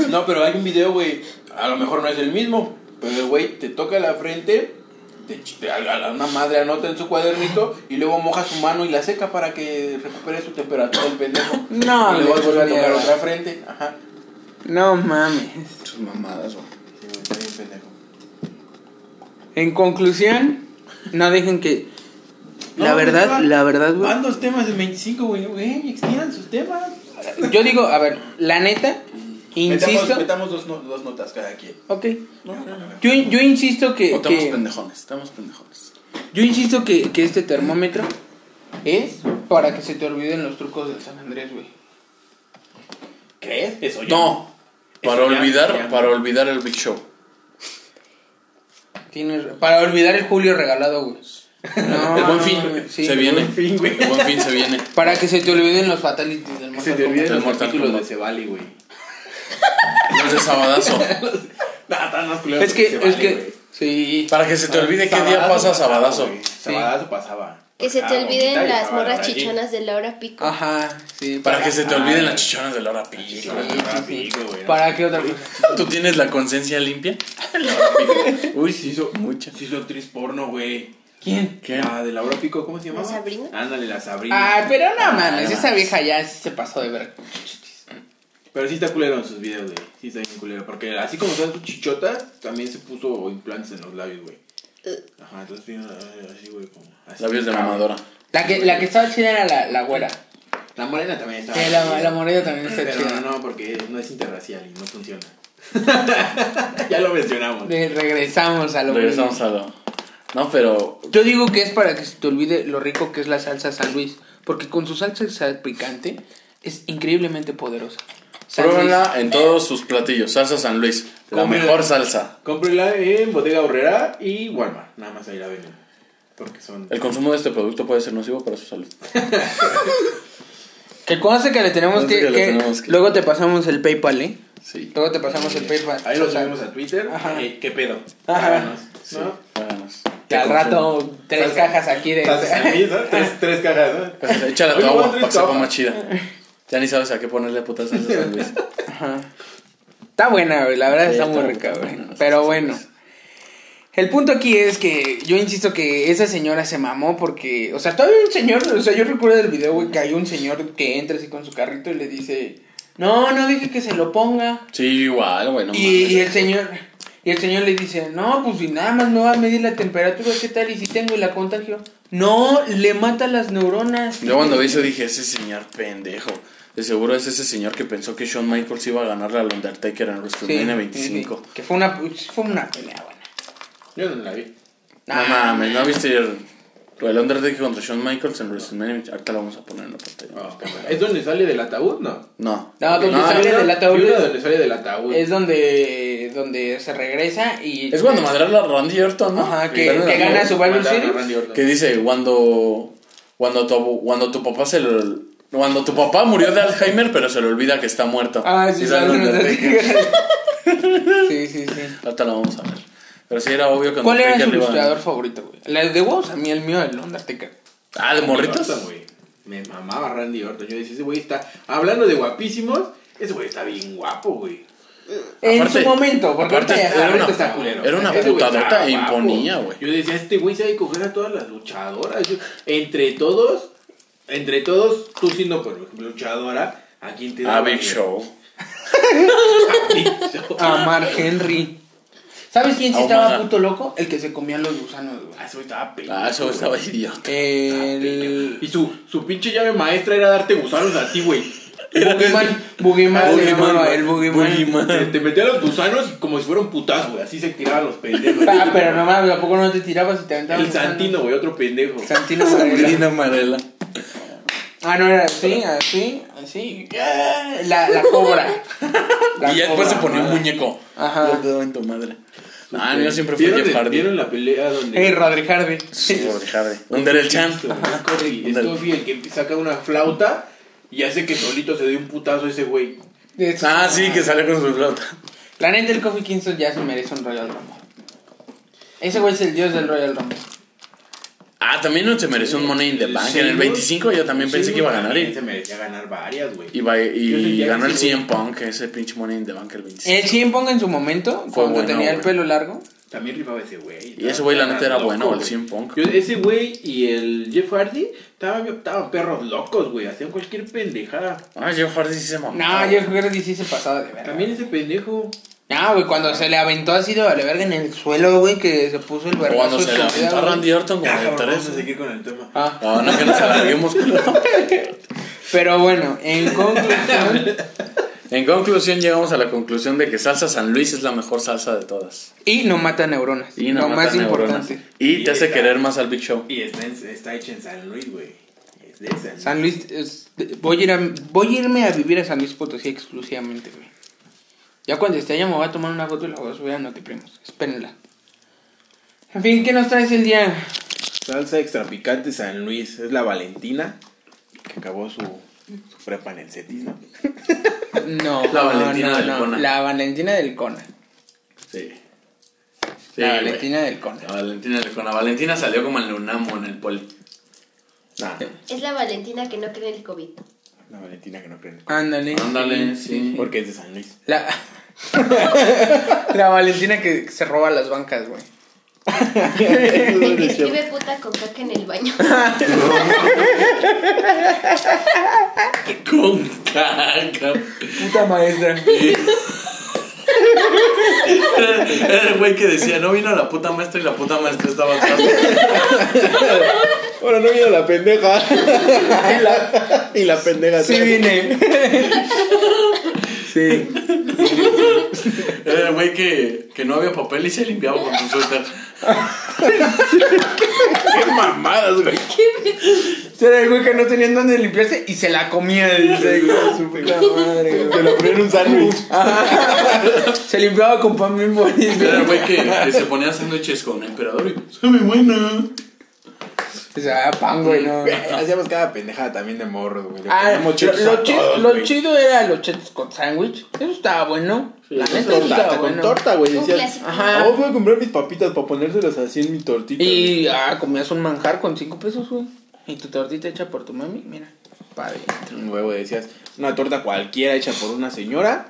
No, pero hay un video, güey. A lo mejor no es el mismo. Pero el güey te toca la frente te, te- a, una madre anota en su cuadernito y luego moja su mano y la seca para que recupere su temperatura el pendejo. No, y luego le vuelve a tocar otra frente. Ajá. No mames. Sus mamadas, güey. Sí, güey, está bien pendejo. En conclusión, no dejen que. La No, verdad, van- la verdad, güey. Van dos temas de 25, güey. Güey, extiendan sus temas. Yo digo, a ver, la neta, insisto. Metamos, metamos dos, no- dos notas cada quien. Ok. Yo, yo insisto que. O estamos que- pendejones, estamos pendejones. yo insisto que, que este termómetro es para que se te olviden los trucos del San Andrés, güey. ¿Crees? Eso ya. No, para Eso olvidar, ya para olvidar el Big Show. Tienes, para olvidar el Julio regalado, güey. No, El buen fin sí. se viene. Buen fin, güey. El buen fin se viene. Para que se te olviden los fatalities del Mortal se te olviden El los Mortal capítulos de. Cebali, güey. Los de Sabadazo. Nah, tan más culeros Es que, es que, sí. Para que se te olvide qué día pasa Sabadazo. Sabadazo pasaba. Que se te olviden las morras chichonas de Laura Pico. Ajá, sí. Para que se te Ah, olviden la- las chichonas de Laura Pico. ¿Para qué otra cosa? ¿Tú tienes la conciencia limpia? Uy, sí, hizo mucha. Sí hizo actriz porno, güey. ¿Quién? ¿Qué? Ah, de Laura Pico, ¿cómo se llama? ¿La Sabrina? Ándale, la Sabrina. Ay, pero no Ah, mames, esa vieja ya sí se pasó de ver. Pero sí está culero en sus videos, güey. Sí está bien culero. Porque así como son sus chichotas, también se puso implantes en los labios, güey. Ajá, entonces tiene eh, así, güey, como. Así, Labios de cabrón. mamadora. La que, la que estaba chida era la, la güera. La morena también está. Sí, la, la morena también está Pero chida. no, no, porque no es interracial y no funciona. ya lo mencionamos. De- regresamos a lo Regresamos mismo. a lo. No, pero. Yo digo que es para que se te olvide lo rico que es la salsa San Luis. Porque con su salsa sal picante es increíblemente poderosa. San Pruébenla Luis. en todos sus platillos. Salsa San Luis. La mejor salsa. Cómprela en Bodega Horrera y Walmart. Nada más ahí la venden. Porque son. El consumo de este producto puede ser nocivo para su salud. Que conste que le tenemos Conste que, que le que- tenemos que- Luego te pasamos el PayPal, ¿eh? Sí. Luego te pasamos el PayPal. Ahí lo O sea, subimos a Twitter. Ajá. Eh, ¿Qué pedo? Ajá. Háganos, Sí. ¿no? Háganos. Que al rato tres Salsa- cajas aquí de... Salsa San Luis, ¿no? tres, tres cajas, ¿no? Pues, Échale a tu Oye, agua ¿cuánto para que es sepa más chida. Ya ni sabes a qué ponerle puta salsa San Luis. Ajá. Está buena, güey. La verdad Sí, está está muy rica, güey. Pero bueno. El punto aquí es que yo insisto que esa señora se mamó porque, o sea, todavía un señor, o sea, yo recuerdo del video, güey, que hay un señor que entra así con su carrito y le dice, no, no dije que se lo ponga. Sí, igual, güey. No y, y el señor, y el señor le dice, no, pues si nada más me va a medir la temperatura, ¿qué tal? Y si tengo y la contagio. No, le mata las neuronas. Yo cuando vi eso dije, ese señor pendejo. De seguro es ese señor que pensó que Shawn Michaels iba a ganarle al Undertaker en WrestleMania sí, 25. sí, que fue una, fue una pelea buena. Yo no la vi. No mames, ¿no viste el, el Undertaker contra Shawn Michaels en WrestleMania? 25? Ahorita lo vamos a poner en la pantalla. Oh, cámara. ¿Es donde sale del ataúd? No. No. No, donde No, sale una- del ataúd. una donde sale del ataúd. Es donde, donde se regresa y... Es cuando madrearon a Randy Orton, ¿no? Ajá, que, que no, gana Survivor Mataron a Series. Que dice, cuando, cuando, tu, cuando tu papá se lo... Cuando tu papá murió de Alzheimer, pero se le olvida que está muerto. Ah, sí, Undertaker. sí, sí, sí. Ahorita lo vamos a ver. Pero sí era obvio que ¿Cuál era a- ilustrador favorito, güey? La de Woz, a mí el mío, el Undertaker. Ah, de morritos. Orton, güey. Me mamaba Randy Orton. Yo decía, ese güey está. Hablando de guapísimos, ese güey está bien guapo, güey. En Aparte- su momento, porque aparte era está- una- está culero. era una putadota e imponía, güey. Yo decía, este güey sabe coger a todas las luchadoras. Yo- entre todos, entre todos, tú siendo, por ejemplo, luchadora, ¿a quién te da Big miedo? Show. A Big Show. A Mark Henry. ¿Sabes quién sí Ah, estaba puto loco? El que se comía los gusanos, güey. Ah, güey estaba pendejo. Ah, eso estaba idiota. El... Y su, su pinche llave maestra era darte gusanos a ti, güey. Boogeyman. Boogeyman se Boogeyman, llamaba, güey. el Boogeyman. Boogeyman. Te, te metía los gusanos como si fuera un putazo, güey. Así se tiraban los pendejos. Ah, pero no mames, ¿a poco no te tirabas y te aventabas El gusanos? Santino, güey, otro pendejo. Santino Varela. Sandrina Marela. Ah, no, era así, así, así. La, la cobra. La y ya después se ponía un muñeco. Ajá. Yo te doy en tu madre. Ah, yo siempre fui ¿Vieron, Jeff Hardy. ¿Vieron la pelea donde... Hey, Rodri Hardy. Sí, Rodri Hardy. ¿Dónde era el champ? Scotty, Scotty, el que saca una flauta y hace que solito se dé un putazo a ese güey. Es- Ah, sí, que sale con su flauta. La neta, el Kofi Kingston ya se merece un Royal Rumble. Ese güey es el dios del Royal Rumble. Ah, también no se mereció un Money in the Bank. En el 25 yo también pensé que iba a ganar y y, Se merecía ganar varias, güey. y, va- Yo y sentía ganó el ese CM Punk, ese pinche Money in the Bank el 25. El 100 ponga en su momento, cuando bueno, tenía el güey. pelo largo. También rifaba ese güey. Y ese güey, la neta, era Loco, bueno, el güey. 100 Punk. Yo- ese güey y el Jeff Hardy estaban, estaban perros locos, güey. Hacían cualquier pendejada. Ah, Jeff Hardy sí se mamó. No, creo que sí se pasaba de verga. También ese pendejo. No, güey, cuando se le aventó así de vale verga en el suelo, güey, que se puso el O vergazo. cuando se le aventó a. Randy Orton el cabrón, vamos a seguir con el tema. Ah, No, no, que nos alarguemos. pero bueno, en conclusión. En conclusión, llegamos a la conclusión de que salsa San Luis es la mejor salsa de todas. y no mata neuronas. Y no lo mata más neuronas. importante. Y te hace querer más al Big Show. Y está, en- está hecha en San Luis, güey. Es de San Luis. San Luis, es- voy, a ir a- voy a irme a vivir a San Luis Potosí exclusivamente, güey. Ya cuando esté allá me voy a tomar una foto y la voy a subir a Notiprimos. Espérenla. En fin, ¿qué nos traes el día? Salsa extra picante San Luis. Es la Valentina que acabó su, su prepa en el CETIS, ¿no? No, La Valentina no, del no, Cona. La Valentina del Cona. Sí. la güey. Valentina del Cona. La Valentina, con la Valentina salió como en el UNAMO en el poli. Nah, Es la Valentina que no cree en el COVID. La Valentina que no creen. Ándale. Ándale, sí. Porque es de San Luis. La... la Valentina que se roba las bancas, güey. Que escribe puta con caca en el baño. Con caca. Puta maestra. Era, era el güey que decía, no vino la puta maestra y la puta maestra estaba atrás. Ahora no vino la pendeja. y, la, y la pendeja. Sí vine. Sí. Era el güey que, que no había papel y se limpiaba con su suéter. Qué mamadas, güey. Era el güey que no tenía dónde limpiarse y se la comía. Dice, de su puta madre, güey. Se lo ponían en un sándwich. Se limpiaba con pan bien bonito. Era el güey que, que se ponía sándwiches con emperador y sabe buena. O sea, pan, güey, no. Hacíamos cada pendejada también de morros, güey. Ah, lo, lo a chi- todos, lo güey. chido era los chetos con sándwich. Eso estaba bueno. la neta, eso Torta, estaba con bueno. torta, güey. Decías. Ajá. oh, voy a comprar mis papitas para ponérselas así en mi tortita. Y ah, comías un manjar con 5 pesos, güey. Y tu tortita hecha por tu mami, mira. Padre. Un huevo, decías, una torta cualquiera hecha por una señora.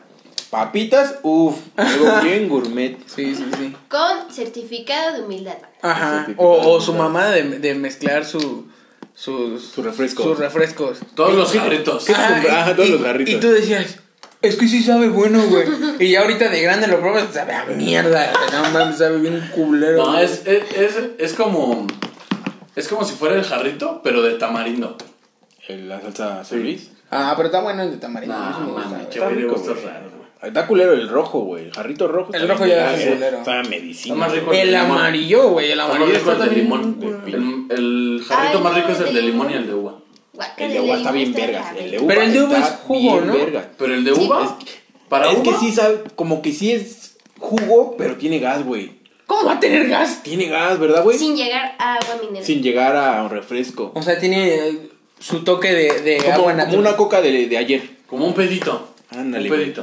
Papitas, uff, algo bien gourmet. Sí, sí, sí. Con certificado de humildad. Ajá. O, o su mamá de, de mezclar su, sus, Su refresco. sus refrescos. Todos los jarritos. Ah, Ajá, todos y- los jarritos. Y tú decías, es que sí sabe bueno, güey. Y ya ahorita de grande lo pruebas, sabe a mierda. No mames, sabe bien culero. No, es, es, es, es como. Es como si fuera el jarrito, pero de tamarindo. El- La salsa Luis. Ah, pero está bueno el de tamarindo. me No, gusta, mami, rico, raros. Está culero el rojo, güey. El jarrito rojo. El está rojo ya verga, es culero. Está medicina. Está más rico. El amarillo, güey. El Está más amarillo rico está el de limón. El, el jarrito Ay, más rico no, es el de limón y el de uva. El de uva está bien vergas. está El de uva Pero el de uva está es jugo, bien ¿no? Pero el de uva, para es uva, que sí sabe, como que sí es jugo, pero tiene gas, güey. ¿Cómo va a tener gas? Tiene gas, ¿verdad, güey? Sin llegar a agua mineral. Sin llegar a un refresco. O sea, tiene eh, su toque de, de Como, agua como natural. una coca de, de ayer. como un pedito. Ándale, Un güey.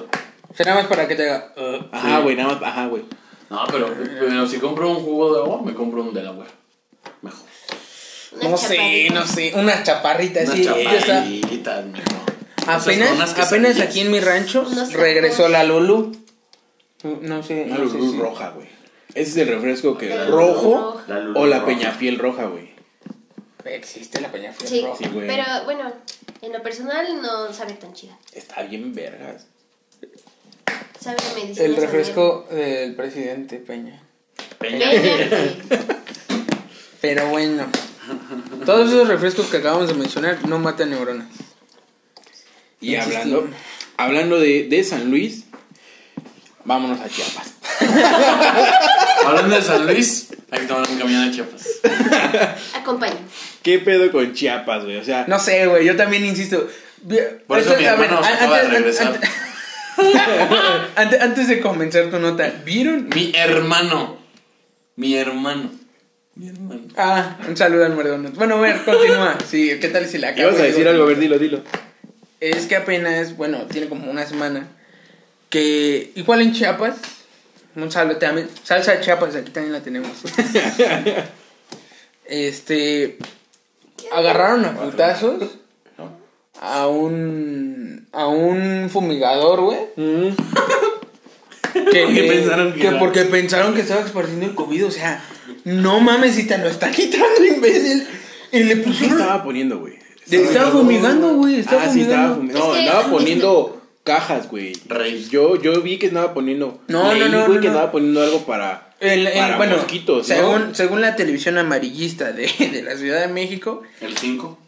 Será más para que te haga. uh, Ajá, Sí. güey, nada más. Ajá, güey. No, pero, pero si compro un jugo de agua, me compro un de la Mejor. No sé, no sé. Unas chaparritas, Unas sí. ella está- chaparritas, mijo. Esas con Apenas, apenas aquí en mi rancho regresó la Lulu. No sé, Una no sé Lulú si- roja, güey. Ese es el refresco que La rojo roja. La Lulú o la roja. peñafiel roja, güey. Existe la peña Sí, roja. Sí, güey. pero bueno, en lo personal no sabe tan chida. Está bien vergas. Sabe a medicina. El refresco del presidente Peña. Peña. Peña. Pero bueno. Todos esos refrescos que acabamos de mencionar no matan neuronas. Y hablando, hablando de, de San Luis, vámonos a Chiapas. Hablando de San Luis, hay que tomar un camión a Chiapas. Acompaña. ¿Qué pedo con Chiapas, güey? O sea, No sé, güey, yo también insisto. Por eso mi a ver, hermano se acaba de regresar. Antes, antes de comenzar tu nota, ¿vieron? Mi hermano. Mi hermano. Mi hermano. Ah, un saludo al Mardones. Bueno, a ver, continúa. Sí, ¿qué tal si la acabo? ibas a decir algo, a ver, dilo, dilo. Es que apenas, bueno, tiene como una semana que igual en Chiapas, un saludo también, salsa de Chiapas, aquí también la tenemos. este, agarraron a putazos a un, a un fumigador, güey. Que, Porque pensaron que que porque pensaron que estaba esparciendo el COVID, o sea, no mames si te lo está quitando, imbécil. Y le ¿Qué pusieron. estaba poniendo, güey? Estaba fumigando, güey. Estaba ah, sí, estaba fumigando. fumigando. No, Es que- andaba poniendo cajas, güey. Rey. Yo, yo vi que estaba poniendo. No, leí, no, no, güey, no, que no. andaba poniendo algo para. El, el- para bueno, mosquitos, ¿no? según, según la televisión amarillista de, de la Ciudad de México, El 5.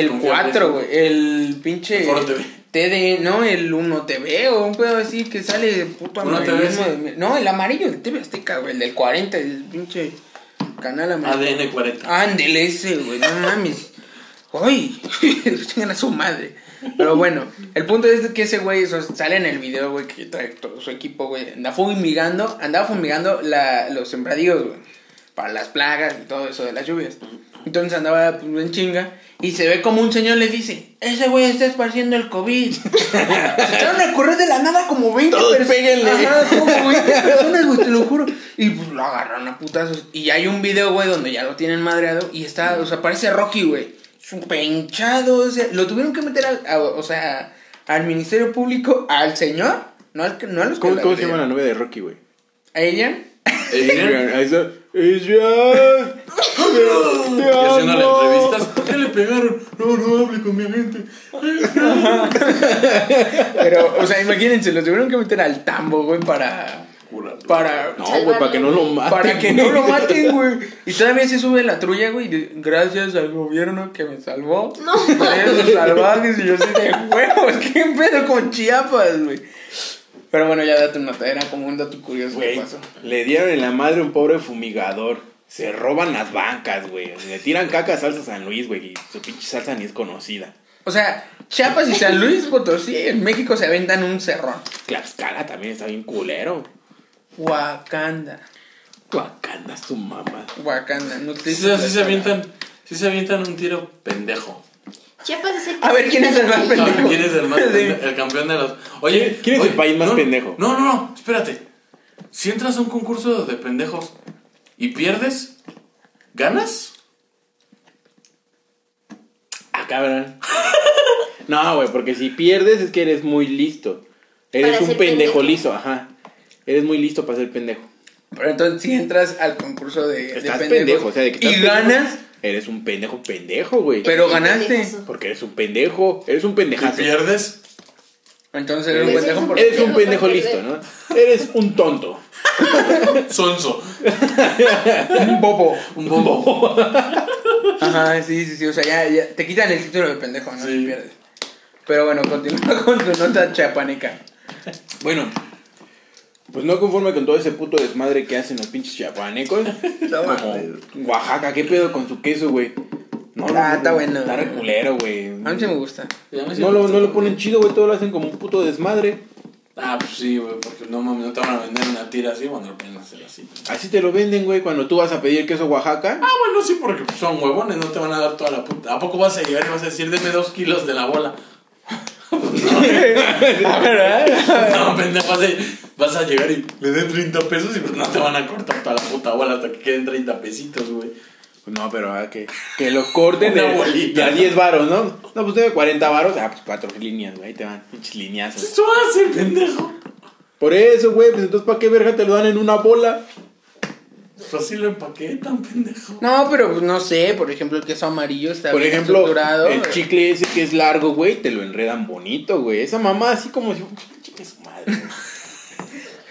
El 4, güey, el pinche El Foro TV. TD, no, el 1 TV o un pedo así que sale de puto de- No, el amarillo de TV Azteca, güey, el del 40, el pinche canal amarillo. ADN 40. Ándele ese, güey, no mames. Ay, chingan a su madre. Pero bueno, el punto es que ese güey sale en el video, güey, que trae todo su equipo, güey. Anda fumigando, andaba fumigando la, los sembradíos, güey. Para las plagas y todo eso de las lluvias. Entonces andaba pues, en chinga. Y se ve como un señor le dice: Ese güey está esparciendo el COVID. se echaron a correr de la nada como 20 Todos personas. péguenle. Ajá, como 20 personas, güey, te lo juro. Y pues lo agarraron a putazos. Y hay un video, güey, donde ya lo tienen madreado. Y está, o sea, parece Rocky, güey. Súper hinchado. O sea, lo tuvieron que meter al, a- o sea, al Ministerio Público, al señor. No, al, no a los ¿Cómo, la cómo se llama la novia de Rocky, güey? A ella. Adrián, Ahí está. Adrián. y Te haciéndole amo. entrevistas. ¿Por qué le pegaron? No, no hable con mi agente. Pero, o sea, imagínense, lo tuvieron que meter al tambo, güey, para. Para. No, güey, para que no lo maten. Para que no lo maten, güey. Y todavía se sube la trulla, güey. Gracias al gobierno que me salvó. No. Esos salvajes. Y yo así de huevos. ¿Qué pedo con Chiapas, güey? Pero bueno, ya date una nota. Era como un dato curioso que Güey, pasó. le dieron en la madre a un pobre fumigador. Se roban las bancas, güey. Le tiran caca a salsa San Luis, güey. Y su pinche salsa ni es conocida. O sea, Chiapas y San Luis Potosí en México se aventan un cerrón. Tlaxcala también está bien culero. Wakanda. Wakanda es tu mamá. Wakanda. No te Sí, se- sí se avientan, sí se avientan un tiro pendejo. Chiapas es el A ver, ¿quién es el más A pendejo? ver, ¿Quién es el más pendejo? El campeón de los. Oye, ¿Quién es oye, el país más no, pendejo? No, no, no, espérate. Si entras a un concurso de pendejos y pierdes, ¿ganas? Ah, cabrón. No, güey, porque si pierdes es que eres muy listo. Eres Para un pendejo pendejo. listo, ajá. Eres muy listo para ser pendejo. Pero entonces si entras al concurso de, pendejos pendejo, o sea, de que y pendejo, ganas, Eres un pendejo pendejo, güey. pero ganaste. Porque eres un pendejo, eres un ¿Y pendejazo. pierdes? Entonces eres un pendejo por... un- Eres un Pendejo listo. ¿no? Eres un tonto. Sonso. un bobo. Un bobo. Ajá, sí, sí, sí. O sea, ya, ya te quitan el título de pendejo, ¿no? Sí. Si pierdes. Pero bueno, continúa con tu nota chapaneca. Bueno, pues no conforme con todo ese puto desmadre que hacen los pinches chapanecos. Como. Oaxaca, ¿qué pedo con su queso, güey? No, Ah, está bueno. Está re culero, güey. A mí sí me gusta. No lo, no lo ponen chido, güey, todo lo hacen como un puto desmadre. Ah, pues sí, güey, porque no mames, no te van a vender una tira así cuando lo pueden hacer así. Así te lo venden, güey, cuando tú vas a pedir queso Oaxaca. Ah, bueno, sí, porque pues, son huevones, no te van a dar toda la puta. ¿A poco vas a llegar y vas a decir, deme dos kilos de la bola? no, pendejo, vas a, vas a llegar y le den 30 pesos y pues no te van a cortar toda la puta bola hasta que queden 30 pesitos, güey. Pues no, pero ah, que, que lo corten Una de, bolita. de a 10 varos, ¿no? No, pues debe 40 varos. Ah, pues cuatro líneas, güey, ahí te van pinches lineazos. Esto hace, pendejo. Por eso, güey, pues entonces ¿para qué verga te lo dan en una bola? Pues así lo empaquetan, pendejo. No, pero pues no sé, por ejemplo, el queso amarillo está Por bien ejemplo, estructurado. el chicle ese que es largo, güey, te lo enredan bonito, güey. Esa mamá así como si chicle su madre.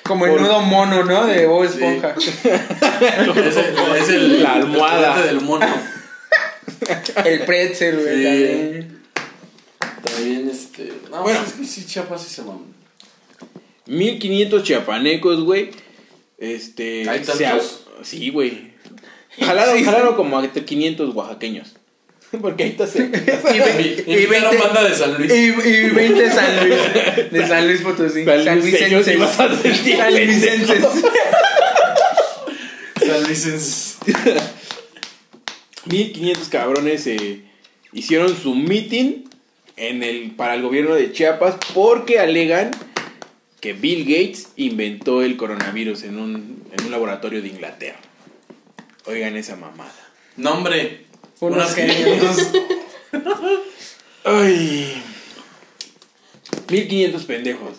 Como el por- nudo mono, ¿no? De Bob Esponja. Es el, es el- La almohada. el del mono. El pretzel, güey. Sí. también. También, este. No, Bueno. es que sí, Chiapas sí se maman. 1500 chiapanecos, güey. Este. ¿Hay se tantos? Ha- Sí, güey. Jalaron, jalaron como a 500 oaxaqueños. Porque ahí está cerca. Y, ve- y Invitaron 20 banda de San Luis. Y, y 20 San Luis. De San Luis Potosí. San decir, San Luisenses. San Luis 1500 cabrones eh, hicieron su meeting en el, para el gobierno de Chiapas porque alegan que Bill Gates inventó el coronavirus en un, en un laboratorio de Inglaterra. Oigan esa mamada. Nombre. Unos genios. 500. Ay. 1500 pendejos.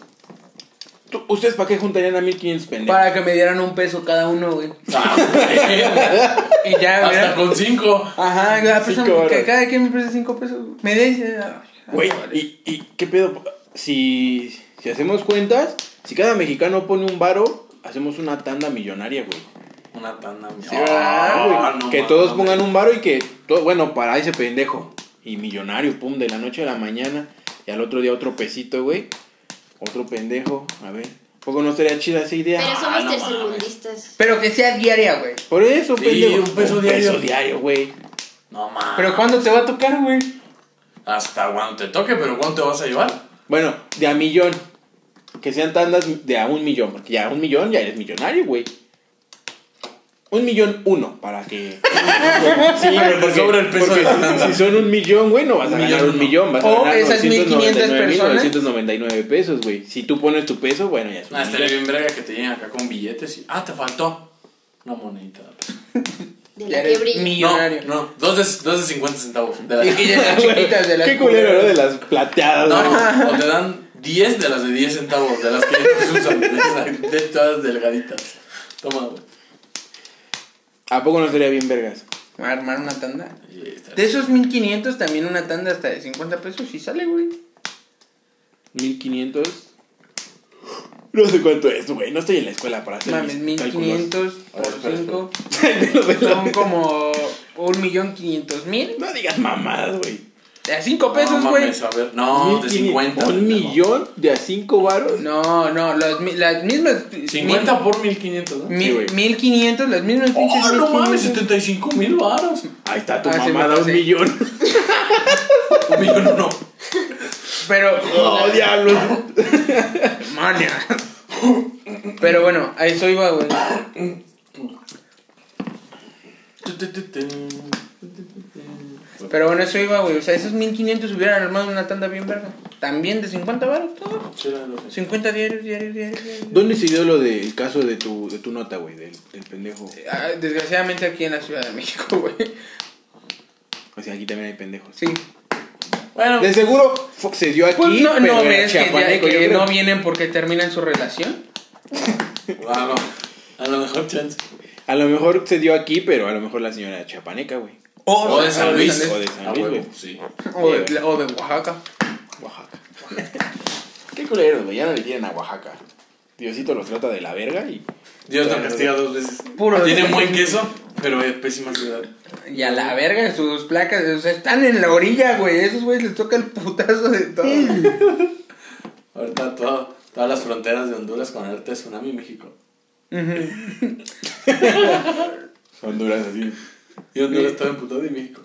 ¿Tú- ¿Ustedes para qué juntarían a 1500 pendejos? Para que me dieran un peso cada uno, güey. Ah, güey. Y ya, Hasta ¿verdad? con cinco. Ajá, cada, persona- Cinco que cada quien me presta cinco pesos. Me dice. ah, Güey, ah, vale. ¿y, ¿y qué pedo? Si, si hacemos cuentas, si cada mexicano pone un varo, hacemos una tanda millonaria, güey. Una tanda. Sí, ¿verdad, güey? Ah, no que todos pongan un varo y que, todo, bueno, para ese pendejo. Y millonario, pum, de la noche a la mañana. Y al otro día otro pesito, güey. Otro pendejo, a ver. ¿Poco no estaría chida esa idea? Pero Ah, somos no tercermundistas. Pero que sea diaria, güey. Por eso, Sí, pendejo. un peso diario. peso diario, güey. No mames. Pero ¿cuándo te va a tocar, güey? Hasta cuando te toque, pero ¿cuánto te vas a llevar? Bueno, de a millón. Que sean tandas de a un millón. Porque ya a un millón ya eres millonario, güey. Un millón uno, para que... Sí, Pero sobra el peso porque de la tanda. Si son un millón, güey, no vas a ganar un millón. Vas a O ganar esas 1500 personas. 999 pesos, güey. Si tú pones tu peso, bueno, ya es un Ah, estaría bien verga que te lleguen acá con billetes y... Ah, te faltó. Una monedita. De Ya la que eres brilla. millonario. No, no. Dos de, dos de 50 centavos. De la- Y, y de las chiquitas, de las Qué culero, ¿no? De las plateadas, No, o te dan 10 de las de 10 centavos, de las que ellos usan, de, esas- de todas delgaditas. Toma, güey. ¿A poco no estaría bien vergas? Armar una tanda. De esos 1500, también una tanda hasta de 50 pesos y sale, güey. 1500. No sé cuánto es, güey. No estoy en la escuela para hacer Mames, mis cálculos. 1500 A ver, por espera, 5 De los de la- son como un millón quinientos mil. No digas mamadas, güey. De a 5 No pesos, güey. mames, a ver. No, de 50. ¿Un millón de a 5 varos? No, no, las, mi- las mismas. 50 por 1500, ¿no? Mil, Sí, güey. 1500, las mismas pinches ¡Oh, no mames! 1500. 75 mil baros. Ahí está tu Ah, sí, mamada, me un millón. Un millón uno. Pero. ¡Oh, diablos! Mania. Pero bueno, a eso iba, güey. Pero bueno, eso iba, güey. O sea, esos 1500 hubieran armado una tanda bien verga. También de 50 baros, todos. 50 diarios, diarios, diarios. diarios. ¿Dónde se dio lo del caso de tu, de tu nota, güey? Del, del pendejo. Ah, desgraciadamente aquí en la Ciudad de México, güey. O sea, aquí también hay pendejos. Sí. Bueno, De seguro se dio aquí, Pues no, pero no ves que, ya- que no vienen porque terminan su relación. a lo, a lo mejor chance. A lo mejor se dio aquí, pero a lo mejor la señora era chiapaneca, güey. O de San Luis. O de San Luis, güey. sí. O de, o de Oaxaca. Oaxaca. Qué culeros, güey. Ya no le quieren a Oaxaca. Diosito los trata de la verga y. Dios lo castiga dos veces. Puro Tiene de- buen queso, pero es pésima ciudad. Y a la verga sus placas, o sea, están en la orilla, güey. Esos güeyes les toca el putazo de todo. Ahorita todo- todas las fronteras de Honduras con de tsunami México. Honduras así. Y Honduras está emputado y México.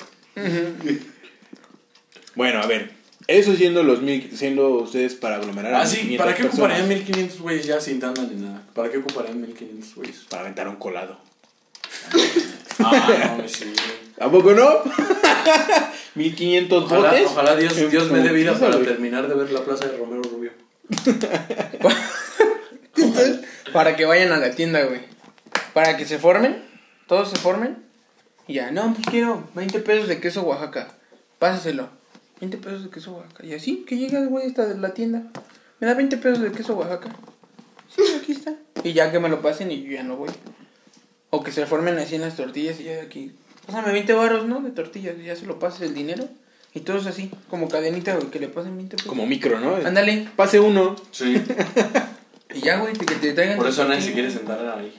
Bueno, a ver. Eso siendo los mil, siendo ustedes para aglomerar a Ah, sí, 1500 ¿para qué personas, ocuparían 1500 güeyes ya sin tanda ni nada? ¿Para qué ocuparían 1500 güeyes? Para aventar un colado. Ah, no, sí. ¿A poco no? 1500 Ojalá, botes. ojalá Dios, Dios me dé vida para terminar de ver la plaza de Romero Rubio. Para que vayan a la tienda, güey. Para que se formen, todos se formen. Y ya, no, pues quiero 20 pesos de queso Oaxaca. Pásaselo. 20 pesos de queso Oaxaca. Y así, que llega el güey hasta de la tienda. Me da 20 pesos de queso Oaxaca. Sí, aquí está. Y ya que me lo pasen y yo ya no voy. O que se formen así en las tortillas y yo de aquí. Pásame 20 baros, ¿no? De tortillas. Y ya se lo pases el dinero. Y todos así, como cadenita, güey, que le pasen 20 pesos. Como micro, ¿no? Ándale. Pase uno. Sí. Y ya, güey, que te traigan. Por eso nadie se quiere sentar ahí.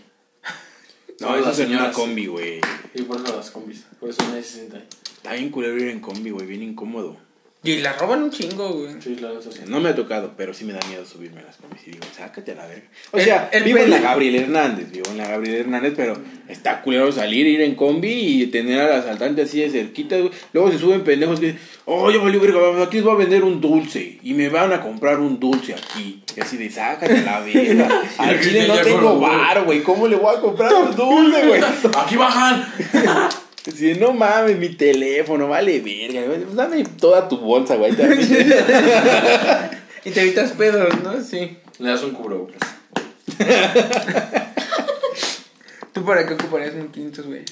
No, eso en una combi, güey. Y por eso las combis. Por eso nadie se sienta ahí. Está bien culero ir en combi, güey. Bien incómodo. Y la roban un chingo, güey. Sí, eso sí. No me ha tocado, pero sí me da miedo subirme a las combis y digo, sácate a la verga. O El- sea, el vivo en la Gabriel Hernández, vivo en la Gabriel Hernández, pero está culero salir, ir en combi y tener al asaltante así de cerquita, güey. Luego se suben pendejos que dicen, oh, yo valió verga, aquí les voy a vender un dulce y me van a comprar un dulce aquí. Y así de, sácate a la verga. Al chile no tengo bar, güey, ¿cómo le voy a comprar un dulce, güey? ¡Aquí bajan! De, no mames, mi teléfono, vale verga. Pues dame toda tu bolsa, güey. Y te evitas pedos, ¿no? Sí. Le das un cubrebocas. ¿Tú para qué ocuparías 1500, güey?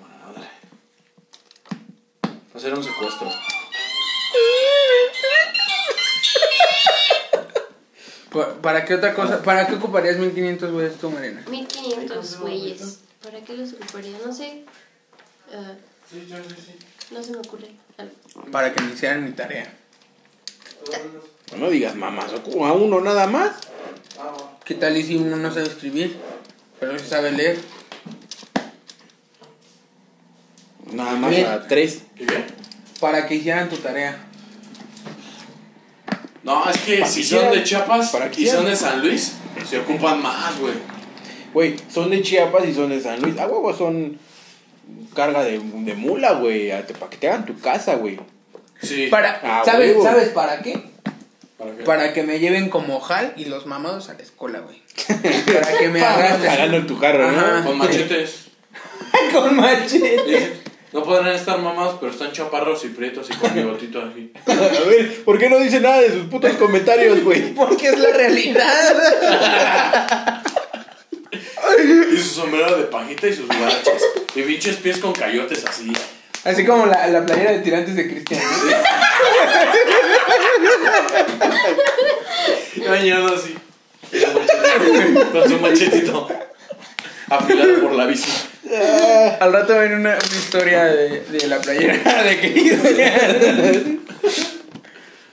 Madre. Hacer un secuestro. Pa- ¿Para qué otra cosa? ¿Para qué ocuparías 1500 güeyes tú, Marina? 1500 güeyes. ¿Para qué los ocuparía? No sé. Ah, no se me ocurre algo. Para que me hicieran mi tarea. No digas mamás, a uno nada más. ¿Qué tal y si uno no sabe escribir? Pero sí sabe leer. Nada más Bien. a tres. ¿Y qué? Para que hicieran tu tarea. No, es que si son de Chiapas para que y son de San Luis, se ocupan más, güey. Güey, son de Chiapas y son de San Luis. A huevo son carga de, de mula, güey. Para que te hagan tu casa, güey. Sí. Para, Ah, ¿sabes, huevo. ¿Sabes para qué? ¿Para qué? Para que me lleven como Hal y los mamados a la escuela, güey. Para que me arrastren. en tu carro, Ajá. ¿no? Con machetes. Con machete. Dice, No podrán estar mamados, pero están chaparros y prietos y con bigotito así. A ver, ¿por qué no dice nada de sus putos comentarios, güey? Porque es la realidad. Y su sombrero de pajita y sus guaraches. Y pinches pies con cayotes así. Así como la, la playera de tirantes de Cristian. Bañado así. Con su machetito. Afilado por la bici. Al rato ven una, una historia de, de la playera de Cristian.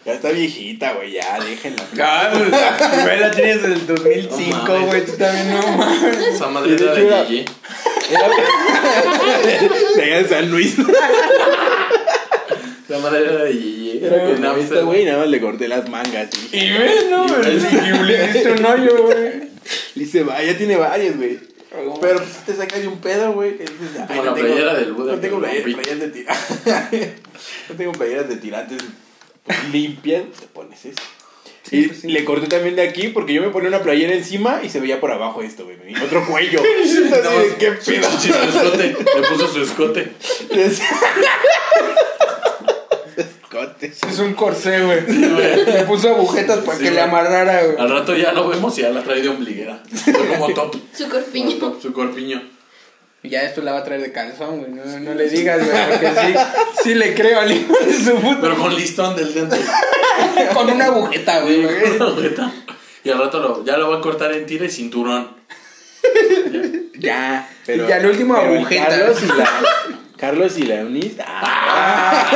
Ya está viejita, güey, ya, déjenla. Ah, pues, güey, la tienes desde el 2005, No mames. güey. Tú también no mames. Esa madre era De era- de Gigi. De allá de San Luis. La madre era de Gigi. Era esta, Amsterdam. güey, nada más le corté las mangas. Y Y ves, no, y le hiciste un hoyo, güey. le hice, va, ya tiene varias, güey. Pero pues te sacas de un pedo, güey. que dices, ay, Como no la tengo- playera del Buda No tengo playeras de tirantes. no tengo playeras de tirantes limpias. Te pones eso. Sí, y pues sí. le corté también de aquí porque yo me ponía una playera encima y se veía por abajo esto, güey. y Otro cuello. De, ¿Qué pedo? Su escote. Le puso su escote. Escotes. Es un corsé, güey. Le puso agujetas para Sí, que le amarrara, güey. Al rato ya lo vemos y ya la trae de ombliguera. Fue como top. Su corpiño. Su corpiño. Y ya esto la va a traer de calzón, güey. No, no le digas, güey, porque sí, sí le creo al hijo de su puta. Pero con listón del dente. Con una agujeta, güey. Y al rato lo, ya lo va a cortar en tira y cinturón. Ya. Y al último pero el agujeta. Carlos y la. Carlos y la Eunice. Ah,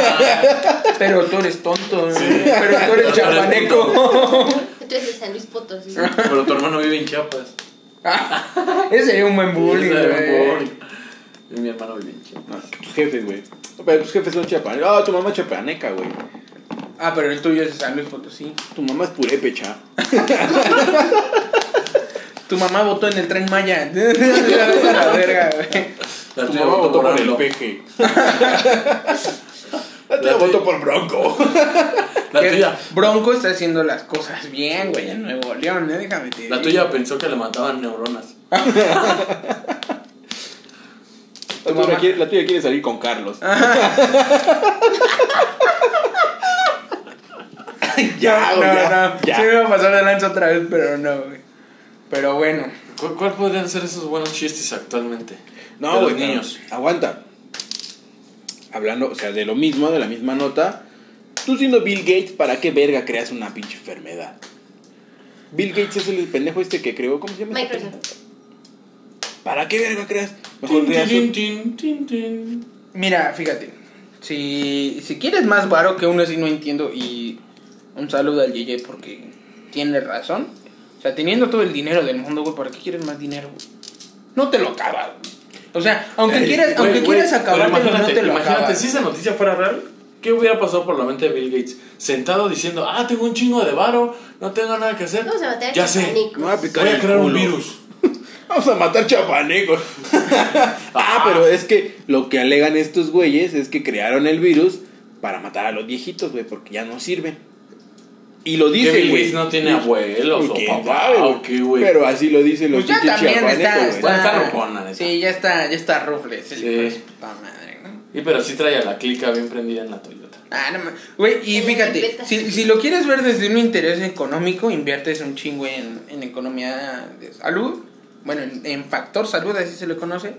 Pero tú eres tonto, güey. Pero tú eres chapaneco. Entonces de San Luis Potosí. Pero tu hermano vive en Chiapas. Ese sería un buen bullying, güey. Y mi hermano vive en Chiapas. tus jefes, güey. Pero tus jefes son chapanecos. Ah, tu mamá es chapaneca, güey. Ah, pero el tuyo es de San Luis Potosí. Tu mamá es purépecha. Tu mamá votó en el tren Maya. La verga, güey. La Tu mamá votó por el peje. La tuya tuya- por Bronco. La tuya. Bronco está haciendo las cosas bien, güey, en Nuevo León, ¿eh? Déjame te La tuya pensó que le mataban neuronas. La Tu tuya, quiere, la tuya quiere salir con Carlos. ya, no, ya, no. ya. Sí me iba a pasar de lanza otra vez, pero no, güey. Pero bueno. ¿Cuál, cuál podrían ser esos buenos chistes actualmente? No, güey, niños. Aguanta. Hablando, o sea, de lo mismo, de la misma nota. Tú siendo Bill Gates, ¿para qué verga creas una pinche enfermedad? Bill Gates es el pendejo este que creó, ¿cómo se llama? Microsoft. ¿Para qué verga creas? Mejor creas un-. Mira, fíjate. Si, si quieres más varo, que aún así no entiendo, y un saludo al JJ porque tiene razón. O sea, teniendo todo el dinero del mundo, güey, ¿para qué quieres más dinero, güey? No te lo acabas, güey. O sea, aunque Ay, quieras, aunque güey, quieras Pero acabártelo, no imagínate, te lo imagínate, acabas. si esa noticia fuera real, ¿qué hubiera pasado por la mente de Bill Gates? Sentado diciendo, ah, tengo un chingo de varo, no tengo nada que hacer. Vamos a matar Ya sé, chapanecos. Me voy a picar voy a crear un virus. Vamos a matar chapanecos. ah, pero es que lo que alegan estos güeyes es que crearon el virus para matar a los viejitos, güey, porque ya no sirven. Y lo Bill güey. No tiene abuelos o ¿Quién papá sabe, o qué, güey. Pero así lo dicen los Pues ya también está, está está. Sí, ya está, ya está Rufles, el Sí. su puta madre, ¿no? Y pero sí trae a la clica bien prendida en la Toyota. Ah, no Güey, y fíjate, si, si lo quieres ver desde un interés económico, inviertes un chingo en, en economía de salud, bueno, en, en factor salud, así se le conoce,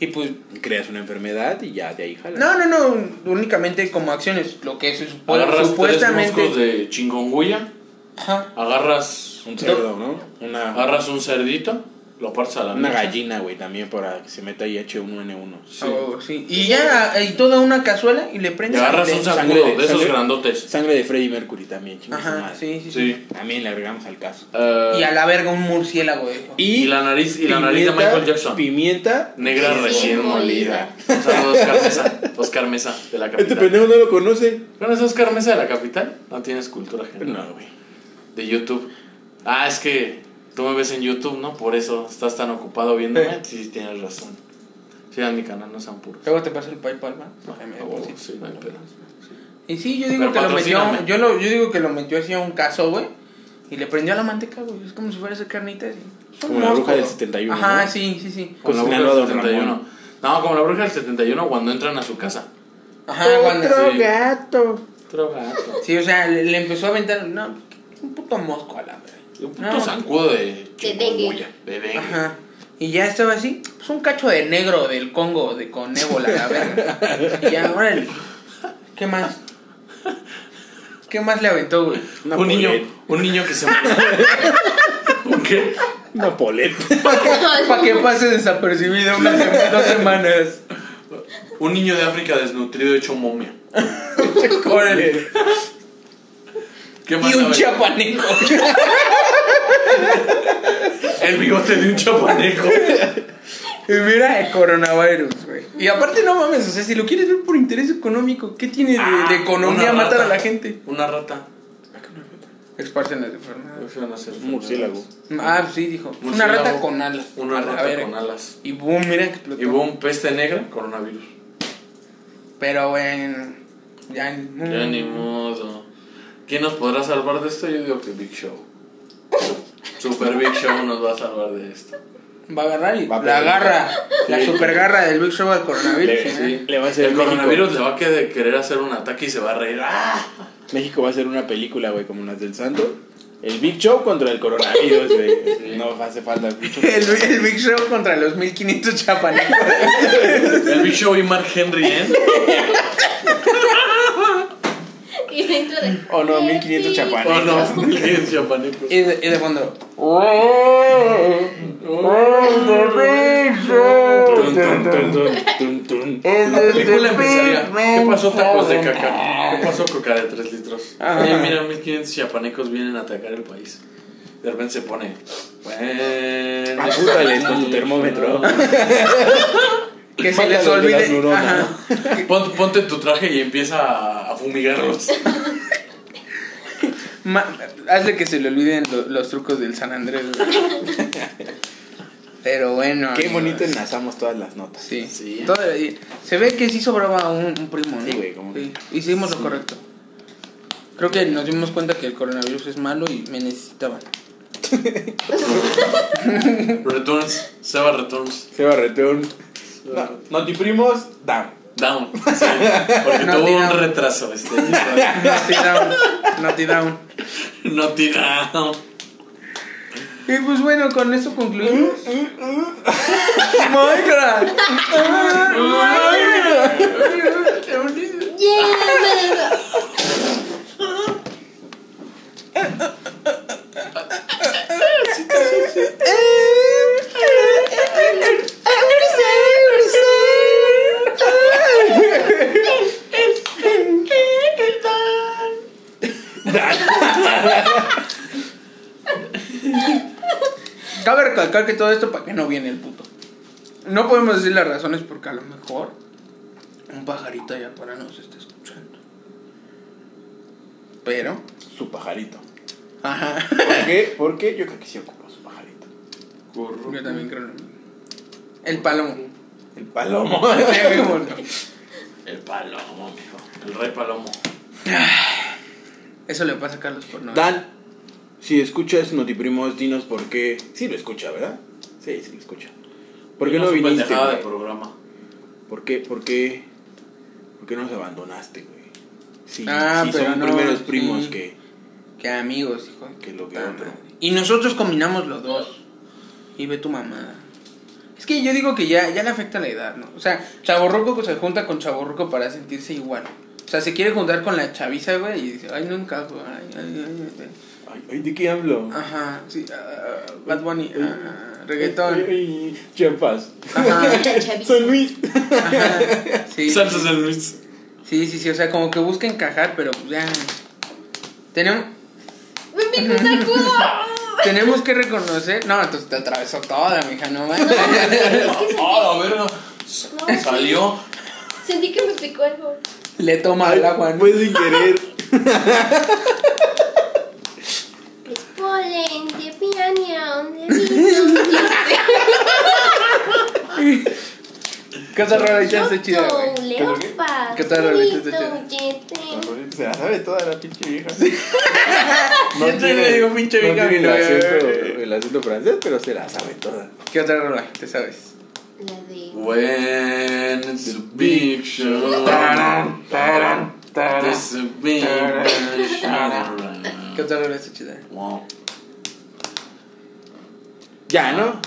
y pues, Creas una enfermedad y ya de ahí jalas. no, no, no, únicamente como acciones, lo que se supone, Agarras tres supuestamente, moscos de chingonguya Ajá. Agarras, Un cerdo, ¿no? Una, agarras un cerdito, lo partes a la una mecha. gallina, güey, también para que se meta ahí H1N1. Ah, huevo, sí. Y ya, y toda una cazuela y le Y prendes. agarras y un le- sangre de- de esos sangre- grandotes. Sangre de Freddie Mercury también, Ajá, sí, sí, sí. Sí. También le agregamos al caso. Eh, Y a la verga un murciélago, güey. y la nariz, y la nariz de Michael Jackson. Pimienta. Negra Sí, recién molida. molida. Saludos, Oscar Mesa. Oscar Mesa, de la Este capital. pendejo no lo conoce. ¿Conoces a Oscar Mesa de la capital? No tienes cultura general. No, güey. De YouTube. Ah, es que tú me ves en YouTube, ¿no? Por eso estás tan ocupado viéndome. Sí, tienes razón. Sigan mi canal, no sean puros. Luego te pasa el PayPal, Oh, depositar. sí, no hay pedo. Y sí, yo digo Pero que lo metió. Yo, lo, yo digo que lo metió así a un caso, güey. Y le prendió a la manteca, güey. Es como si fuera a hacer carnitas. y- son Como la bruja del 71, Ajá, ¿no? sí, sí, sí. Como la bruja del Don 71. Ramón. No, como la bruja del 71 cuando entran a su casa. Ajá, cuando. sí. gato. Otro gato. Sí, o sea, le, le empezó a aventar. No, un puto mosco a la verga. Un puto No. zancudo de chikungunya, De dengue. Ajá. Y ya estaba así, pues un cacho de negro del Congo, de con ébola, la verga. Y ya, órale. ¿Qué más? ¿Qué más le aventó, güey? Una un niño, un niño que se ¿Un qué? Una poleta. Para que pase desapercibido unas sema- dos semanas. Un niño de África desnutrido hecho momia. Órale. ¿Qué más Y un chapaneco. El bigote de un chapaneco. Y mira el coronavirus, güey. Y aparte, no mames, o sea, si lo quieres ver por interés económico, ¿qué tiene de, Ah, de economía matar a la gente? Una rata. Esparcen las enfermedades. Un murciélago. Ah, pues sí, dijo. Una rata con alas. Una rata con alas. Y boom, mira que explotó. Y un peste negra, coronavirus. Pero bueno, ya, ni- Ya ni modo. ¿Quién nos podrá salvar de esto? Yo digo que Big Show. Super Big Show nos va a salvar de esto. Va a agarrar y Va a la pegar. garra, la super garra del Big Show al coronavirus. Le- ¿eh? Le va a hacer El México. coronavirus le va a querer querer hacer un ataque y se va a reír. ¡Ah! México va a hacer una película, güey, como las del Santo. El Big Show contra el coronavirus, güey. No hace falta mucho. El, el Big Show contra los 1500 chapanecos. El Big Show y Mark Henry, ¿eh? Y dentro de. Oh, no, 1500 chapanecos. Oh no, el chapanecos. y, de, y de fondo. Tun. La película empezaría. ¿Qué pasó, tacos de caca? ¿Qué pasó, coca de 3 litros? Oye, mira, 1500 chiapanecos vienen a atacar el país. De repente se pone. Bueno. Apúntales con tu termómetro. Que se les olvide. neuronas. Ajá. Pon- ponte tu traje y empieza a, fumigarlos. Ma- hazle que se le olviden lo- los trucos del San Andrés. güey. Pero bueno. Qué amigos. bonito enlazamos todas las notas. Sí. Sí. Todo- se ve que sí sobraba un, un primo, ¿no? Sí, güey, como que- Hicimos lo correcto. Creo que nos dimos cuenta que el coronavirus es malo y me necesitaban. Returns. Seba Returns. Seba Reteón. No, Notiprimos, down. Down. Sí, porque No, tuvo un retraso este. Naughty down. Naughty down. Naughty down. Y pues bueno, con eso concluimos. Minecraft. Yeah. Cabe recalcar que todo esto para que no viene el puto. No podemos decir las razones porque a lo mejor un pajarito allá para nos está escuchando. Pero, Su pajarito. ajá. ¿Por qué? Porque yo creo que sí ocupa su pajarito. Yo también creo lo mismo. El palomo. El palomo. El palomo, mijo. El rey palomo. Eso le pasa a Carlos por no. Dan, si escuchas Notiprimos, dinos por qué. Sí lo escucha, ¿verdad? Sí, sí lo escucha. ¿Por qué no Su viniste? de programa. ¿Por qué, por qué, por qué nos abandonaste, güey? Sí, Ah, sí pero son no, primeros primos sí. que... Que amigos, hijo. Que lo que otro. Y nosotros combinamos los dos. Y ve tu mamá. Es que yo digo que ya, ya le afecta la edad, ¿no? O sea, Chaborruco se junta con Chaborruco para sentirse igual. O sea, se quiere juntar con la chaviza, güey, y dice, ay, no encajo, ay, ay, ay, ay. Ay, ¿de qué hablo? Ajá, sí. ah, Bad Bunny, ah, reggaetón. Ay, ay, Chiapas. Ajá. San Luis. ajá. Sí, Salsa San Luis. sí, sí, sí. O sea, como que busca encajar, pero pues ya. Tenemos, ¡Me pico un sacudo! Tenemos que reconocer. No, entonces te atravesó toda, mija, no mames. ¡Ah, la verga! No, Salió. Sentí que me picó algo. Le toma el agua. ¿no? Fue sin querer. Es polen de piña, de vino. ¿Qué otra rola está chida, güey? ¿Qué tal, Rolita? Está chida. Se la sabe toda la pinche vieja. Siempre le digo pinche vieja mi tiene el acento, güey. el acento francés, pero se la sabe toda. ¿Qué otra rola? ¿Te sabes? La de. When it's a big show. Tarán, tarán, tarán. There's a big show. ¿Qué otra rola está chida? Wow. Ya, ¿no?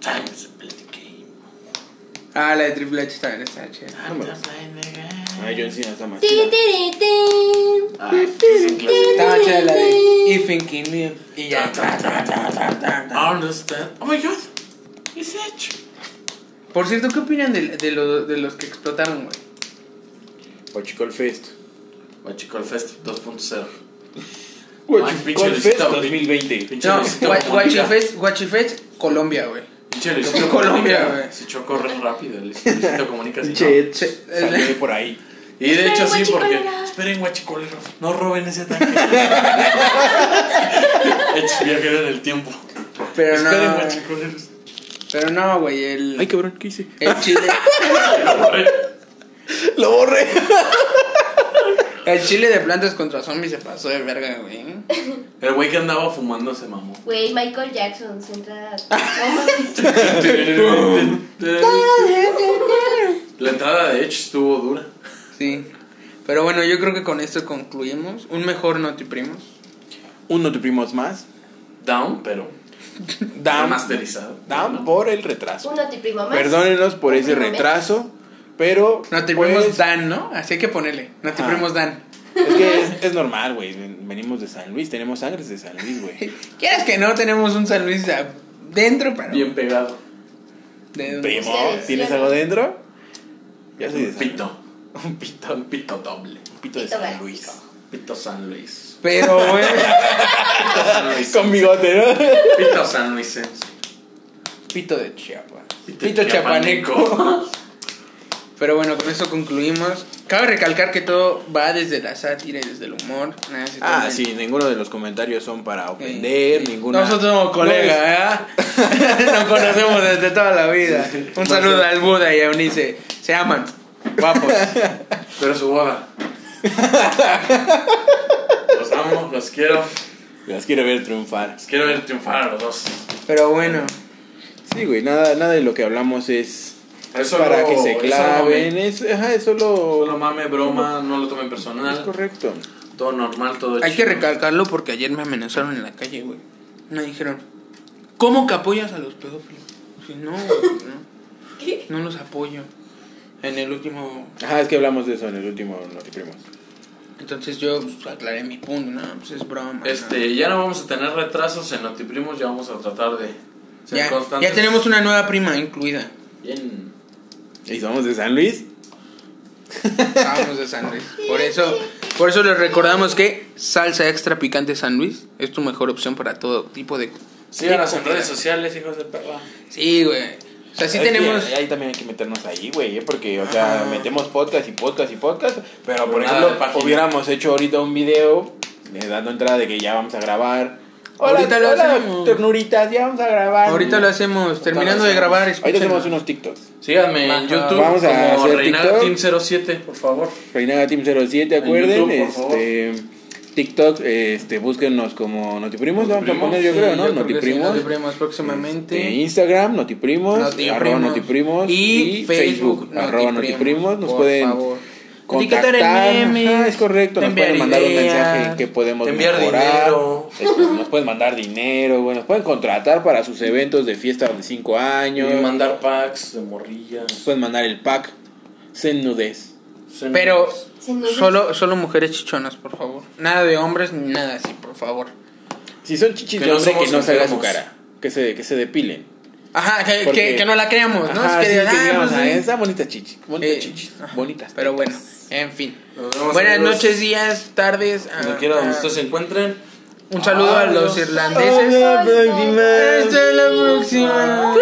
Time to play the game. Ah, la de Triple H también está chida. The game. Ay, John Cena está más Ti, chida. ti, ti. Ah, es un clásico. Estaba chida la de If Thinking Me. Y ya. Understand. Oh my god. It's Edge. Por cierto, ¿qué opinan de, de, lo- de los que explotaron, güey? Huachicol Fest. Guachicol Fest 2.0. Huachicol Fest Luisito 2020. Pinche No, Guachifest, Colombia, güey. Luisito Colombia, güey. Si Cho corre rápido. el Luisito Comunica. si Pinche no. Salió de por ahí. Y de hecho sí, porque... Esperen, guachicoleros. No roben ese tanque. Edge viajero en el tiempo. Pero Esperen, no. guachicoleros. Pero no, güey. El, Ay, cabrón, ¿qué hice? el chile. Lo borré. El chile de plantas contra zombies se pasó de verga, güey. El güey que andaba fumando se mamó. Güey, Michael Jackson, centra. La entrada de Edge estuvo dura. Sí. Pero bueno, yo creo que con esto concluimos. Un mejor Noti Primos. Un Notiprimos más. Down, pero Down. remasterizado. Down ¿no? por el retraso. Un notiprimo más. Perdónenos por ese retraso, pero. Noti Primos pues, Dan, ¿no? Así hay que ponerle. Ajá. Primos Dan. Es que es, es normal, güey. Venimos de San Luis, tenemos sangres de San Luis, güey. Quieras que no, tenemos un San Luis dentro, pero. Bien pegado. de- Primo, ¿tienes algo dentro? Ya soy de Un San pito. Un pito. Un pito doble. Un pito de San. Luis. Pito San Luis. Pero, güey. Pito San Luis. Con bigote, ¿no? Pito San Luisense. Pito de Chiapas. Pito Pito, chiapaneco. Pero bueno, con eso concluimos. Cabe recalcar que todo va desde la sátira y desde el humor. Nada Ah, sí, ninguno de los comentarios son para Sí, ofender, sí. ninguna. Nosotros somos colegas, ¿eh? Nos conocemos desde toda la vida. Un saludo al Buda y a Eunice. Se aman. Guapos. Pero su boda. Los amo, los quiero. Las quiero ver triunfar. Los quiero ver triunfar a los dos. Pero bueno. Sí, güey, nada, nada de lo que hablamos es Es para solo- que se es claven. mame. Es, ajá, es solo. Solo mame, broma, no lo tomen Es personal. correcto. Todo normal, todo Hay que recalcarlo porque ayer me amenazaron en la calle, güey. Me dijeron, ¿cómo que apoyas a los pedófilos? Sí, no, no. No los apoyo. En el último... Ajá, es que hablamos de eso en el último Notiprimos. Entonces yo pues, aclaré mi punto, no, pues es broma. ¿no? Este, ya no vamos a tener retrasos en Notiprimos, ya vamos a tratar de ser ya, constantes. ya tenemos una nueva prima incluida. Bien. ¿Y somos de San Luis? Vamos de San Luis. Por eso, por eso les recordamos que salsa extra picante San Luis es tu mejor opción para todo tipo de... Síganos en redes sociales, hijos de perra. Sí, güey. O sea, sí Es que tenemos... ahí también hay que meternos ahí, güey, ¿eh? porque, o sea, Ajá. metemos podcast y podcast y podcast, pero por nada ejemplo, hubiéramos hecho ahorita un video eh, dando entrada de que ya vamos a grabar. Hola, Ahorita lo hola, hacemos. ternuritas, ya vamos a grabar. Ahorita lo hacemos, terminando de grabar, Ahorita escúchenos. hacemos unos TikToks. Síganme en. YouTube Vamos a como hacer Reinaga TikTok. Team 07, por favor. Reinaga Team 07, En acuerden, YouTube, por favor. este TikTok, este, búsquenos como Notiprimos, vamos a Notiprimos, poner yo Sí, creo, ¿no? yo creo que sí, Notiprimos. Notiprimos próximamente. Este, Instagram, Notiprimos, Notiprimos. arroba Notiprimos y, Facebook, arroba Notiprimos. Nos por pueden favor. Contactar. Etiquetar en memes, Ajá, es correcto, nos pueden mandar un mensaje en que podemos enviar mejorar. dinero. Este, Nos pueden mandar dinero, bueno, nos pueden contratar para sus eventos de fiesta de 5 años. Y mandar packs de morrillas. Nos pueden mandar el pack Nudez. Pero solo, solo mujeres chichonas, por favor. Nada de hombres ni nada así, por favor. Si son chichis Que de no hombre, que no salga su cara. Que se, que se depilen. Ajá, que, Porque- que, que no la creamos, ¿no? Ajá, es que sí, digan, que ah, digamos, pues, ah, esa bonita chichi. Bonitas Eh, chichis. ajá. Bonitas. Pero bueno, en fin. Buenas noches, días, tardes. A, no quiero donde ustedes se encuentren. Un saludo a los irlandeses. Hasta la próxima. Hasta la próxima.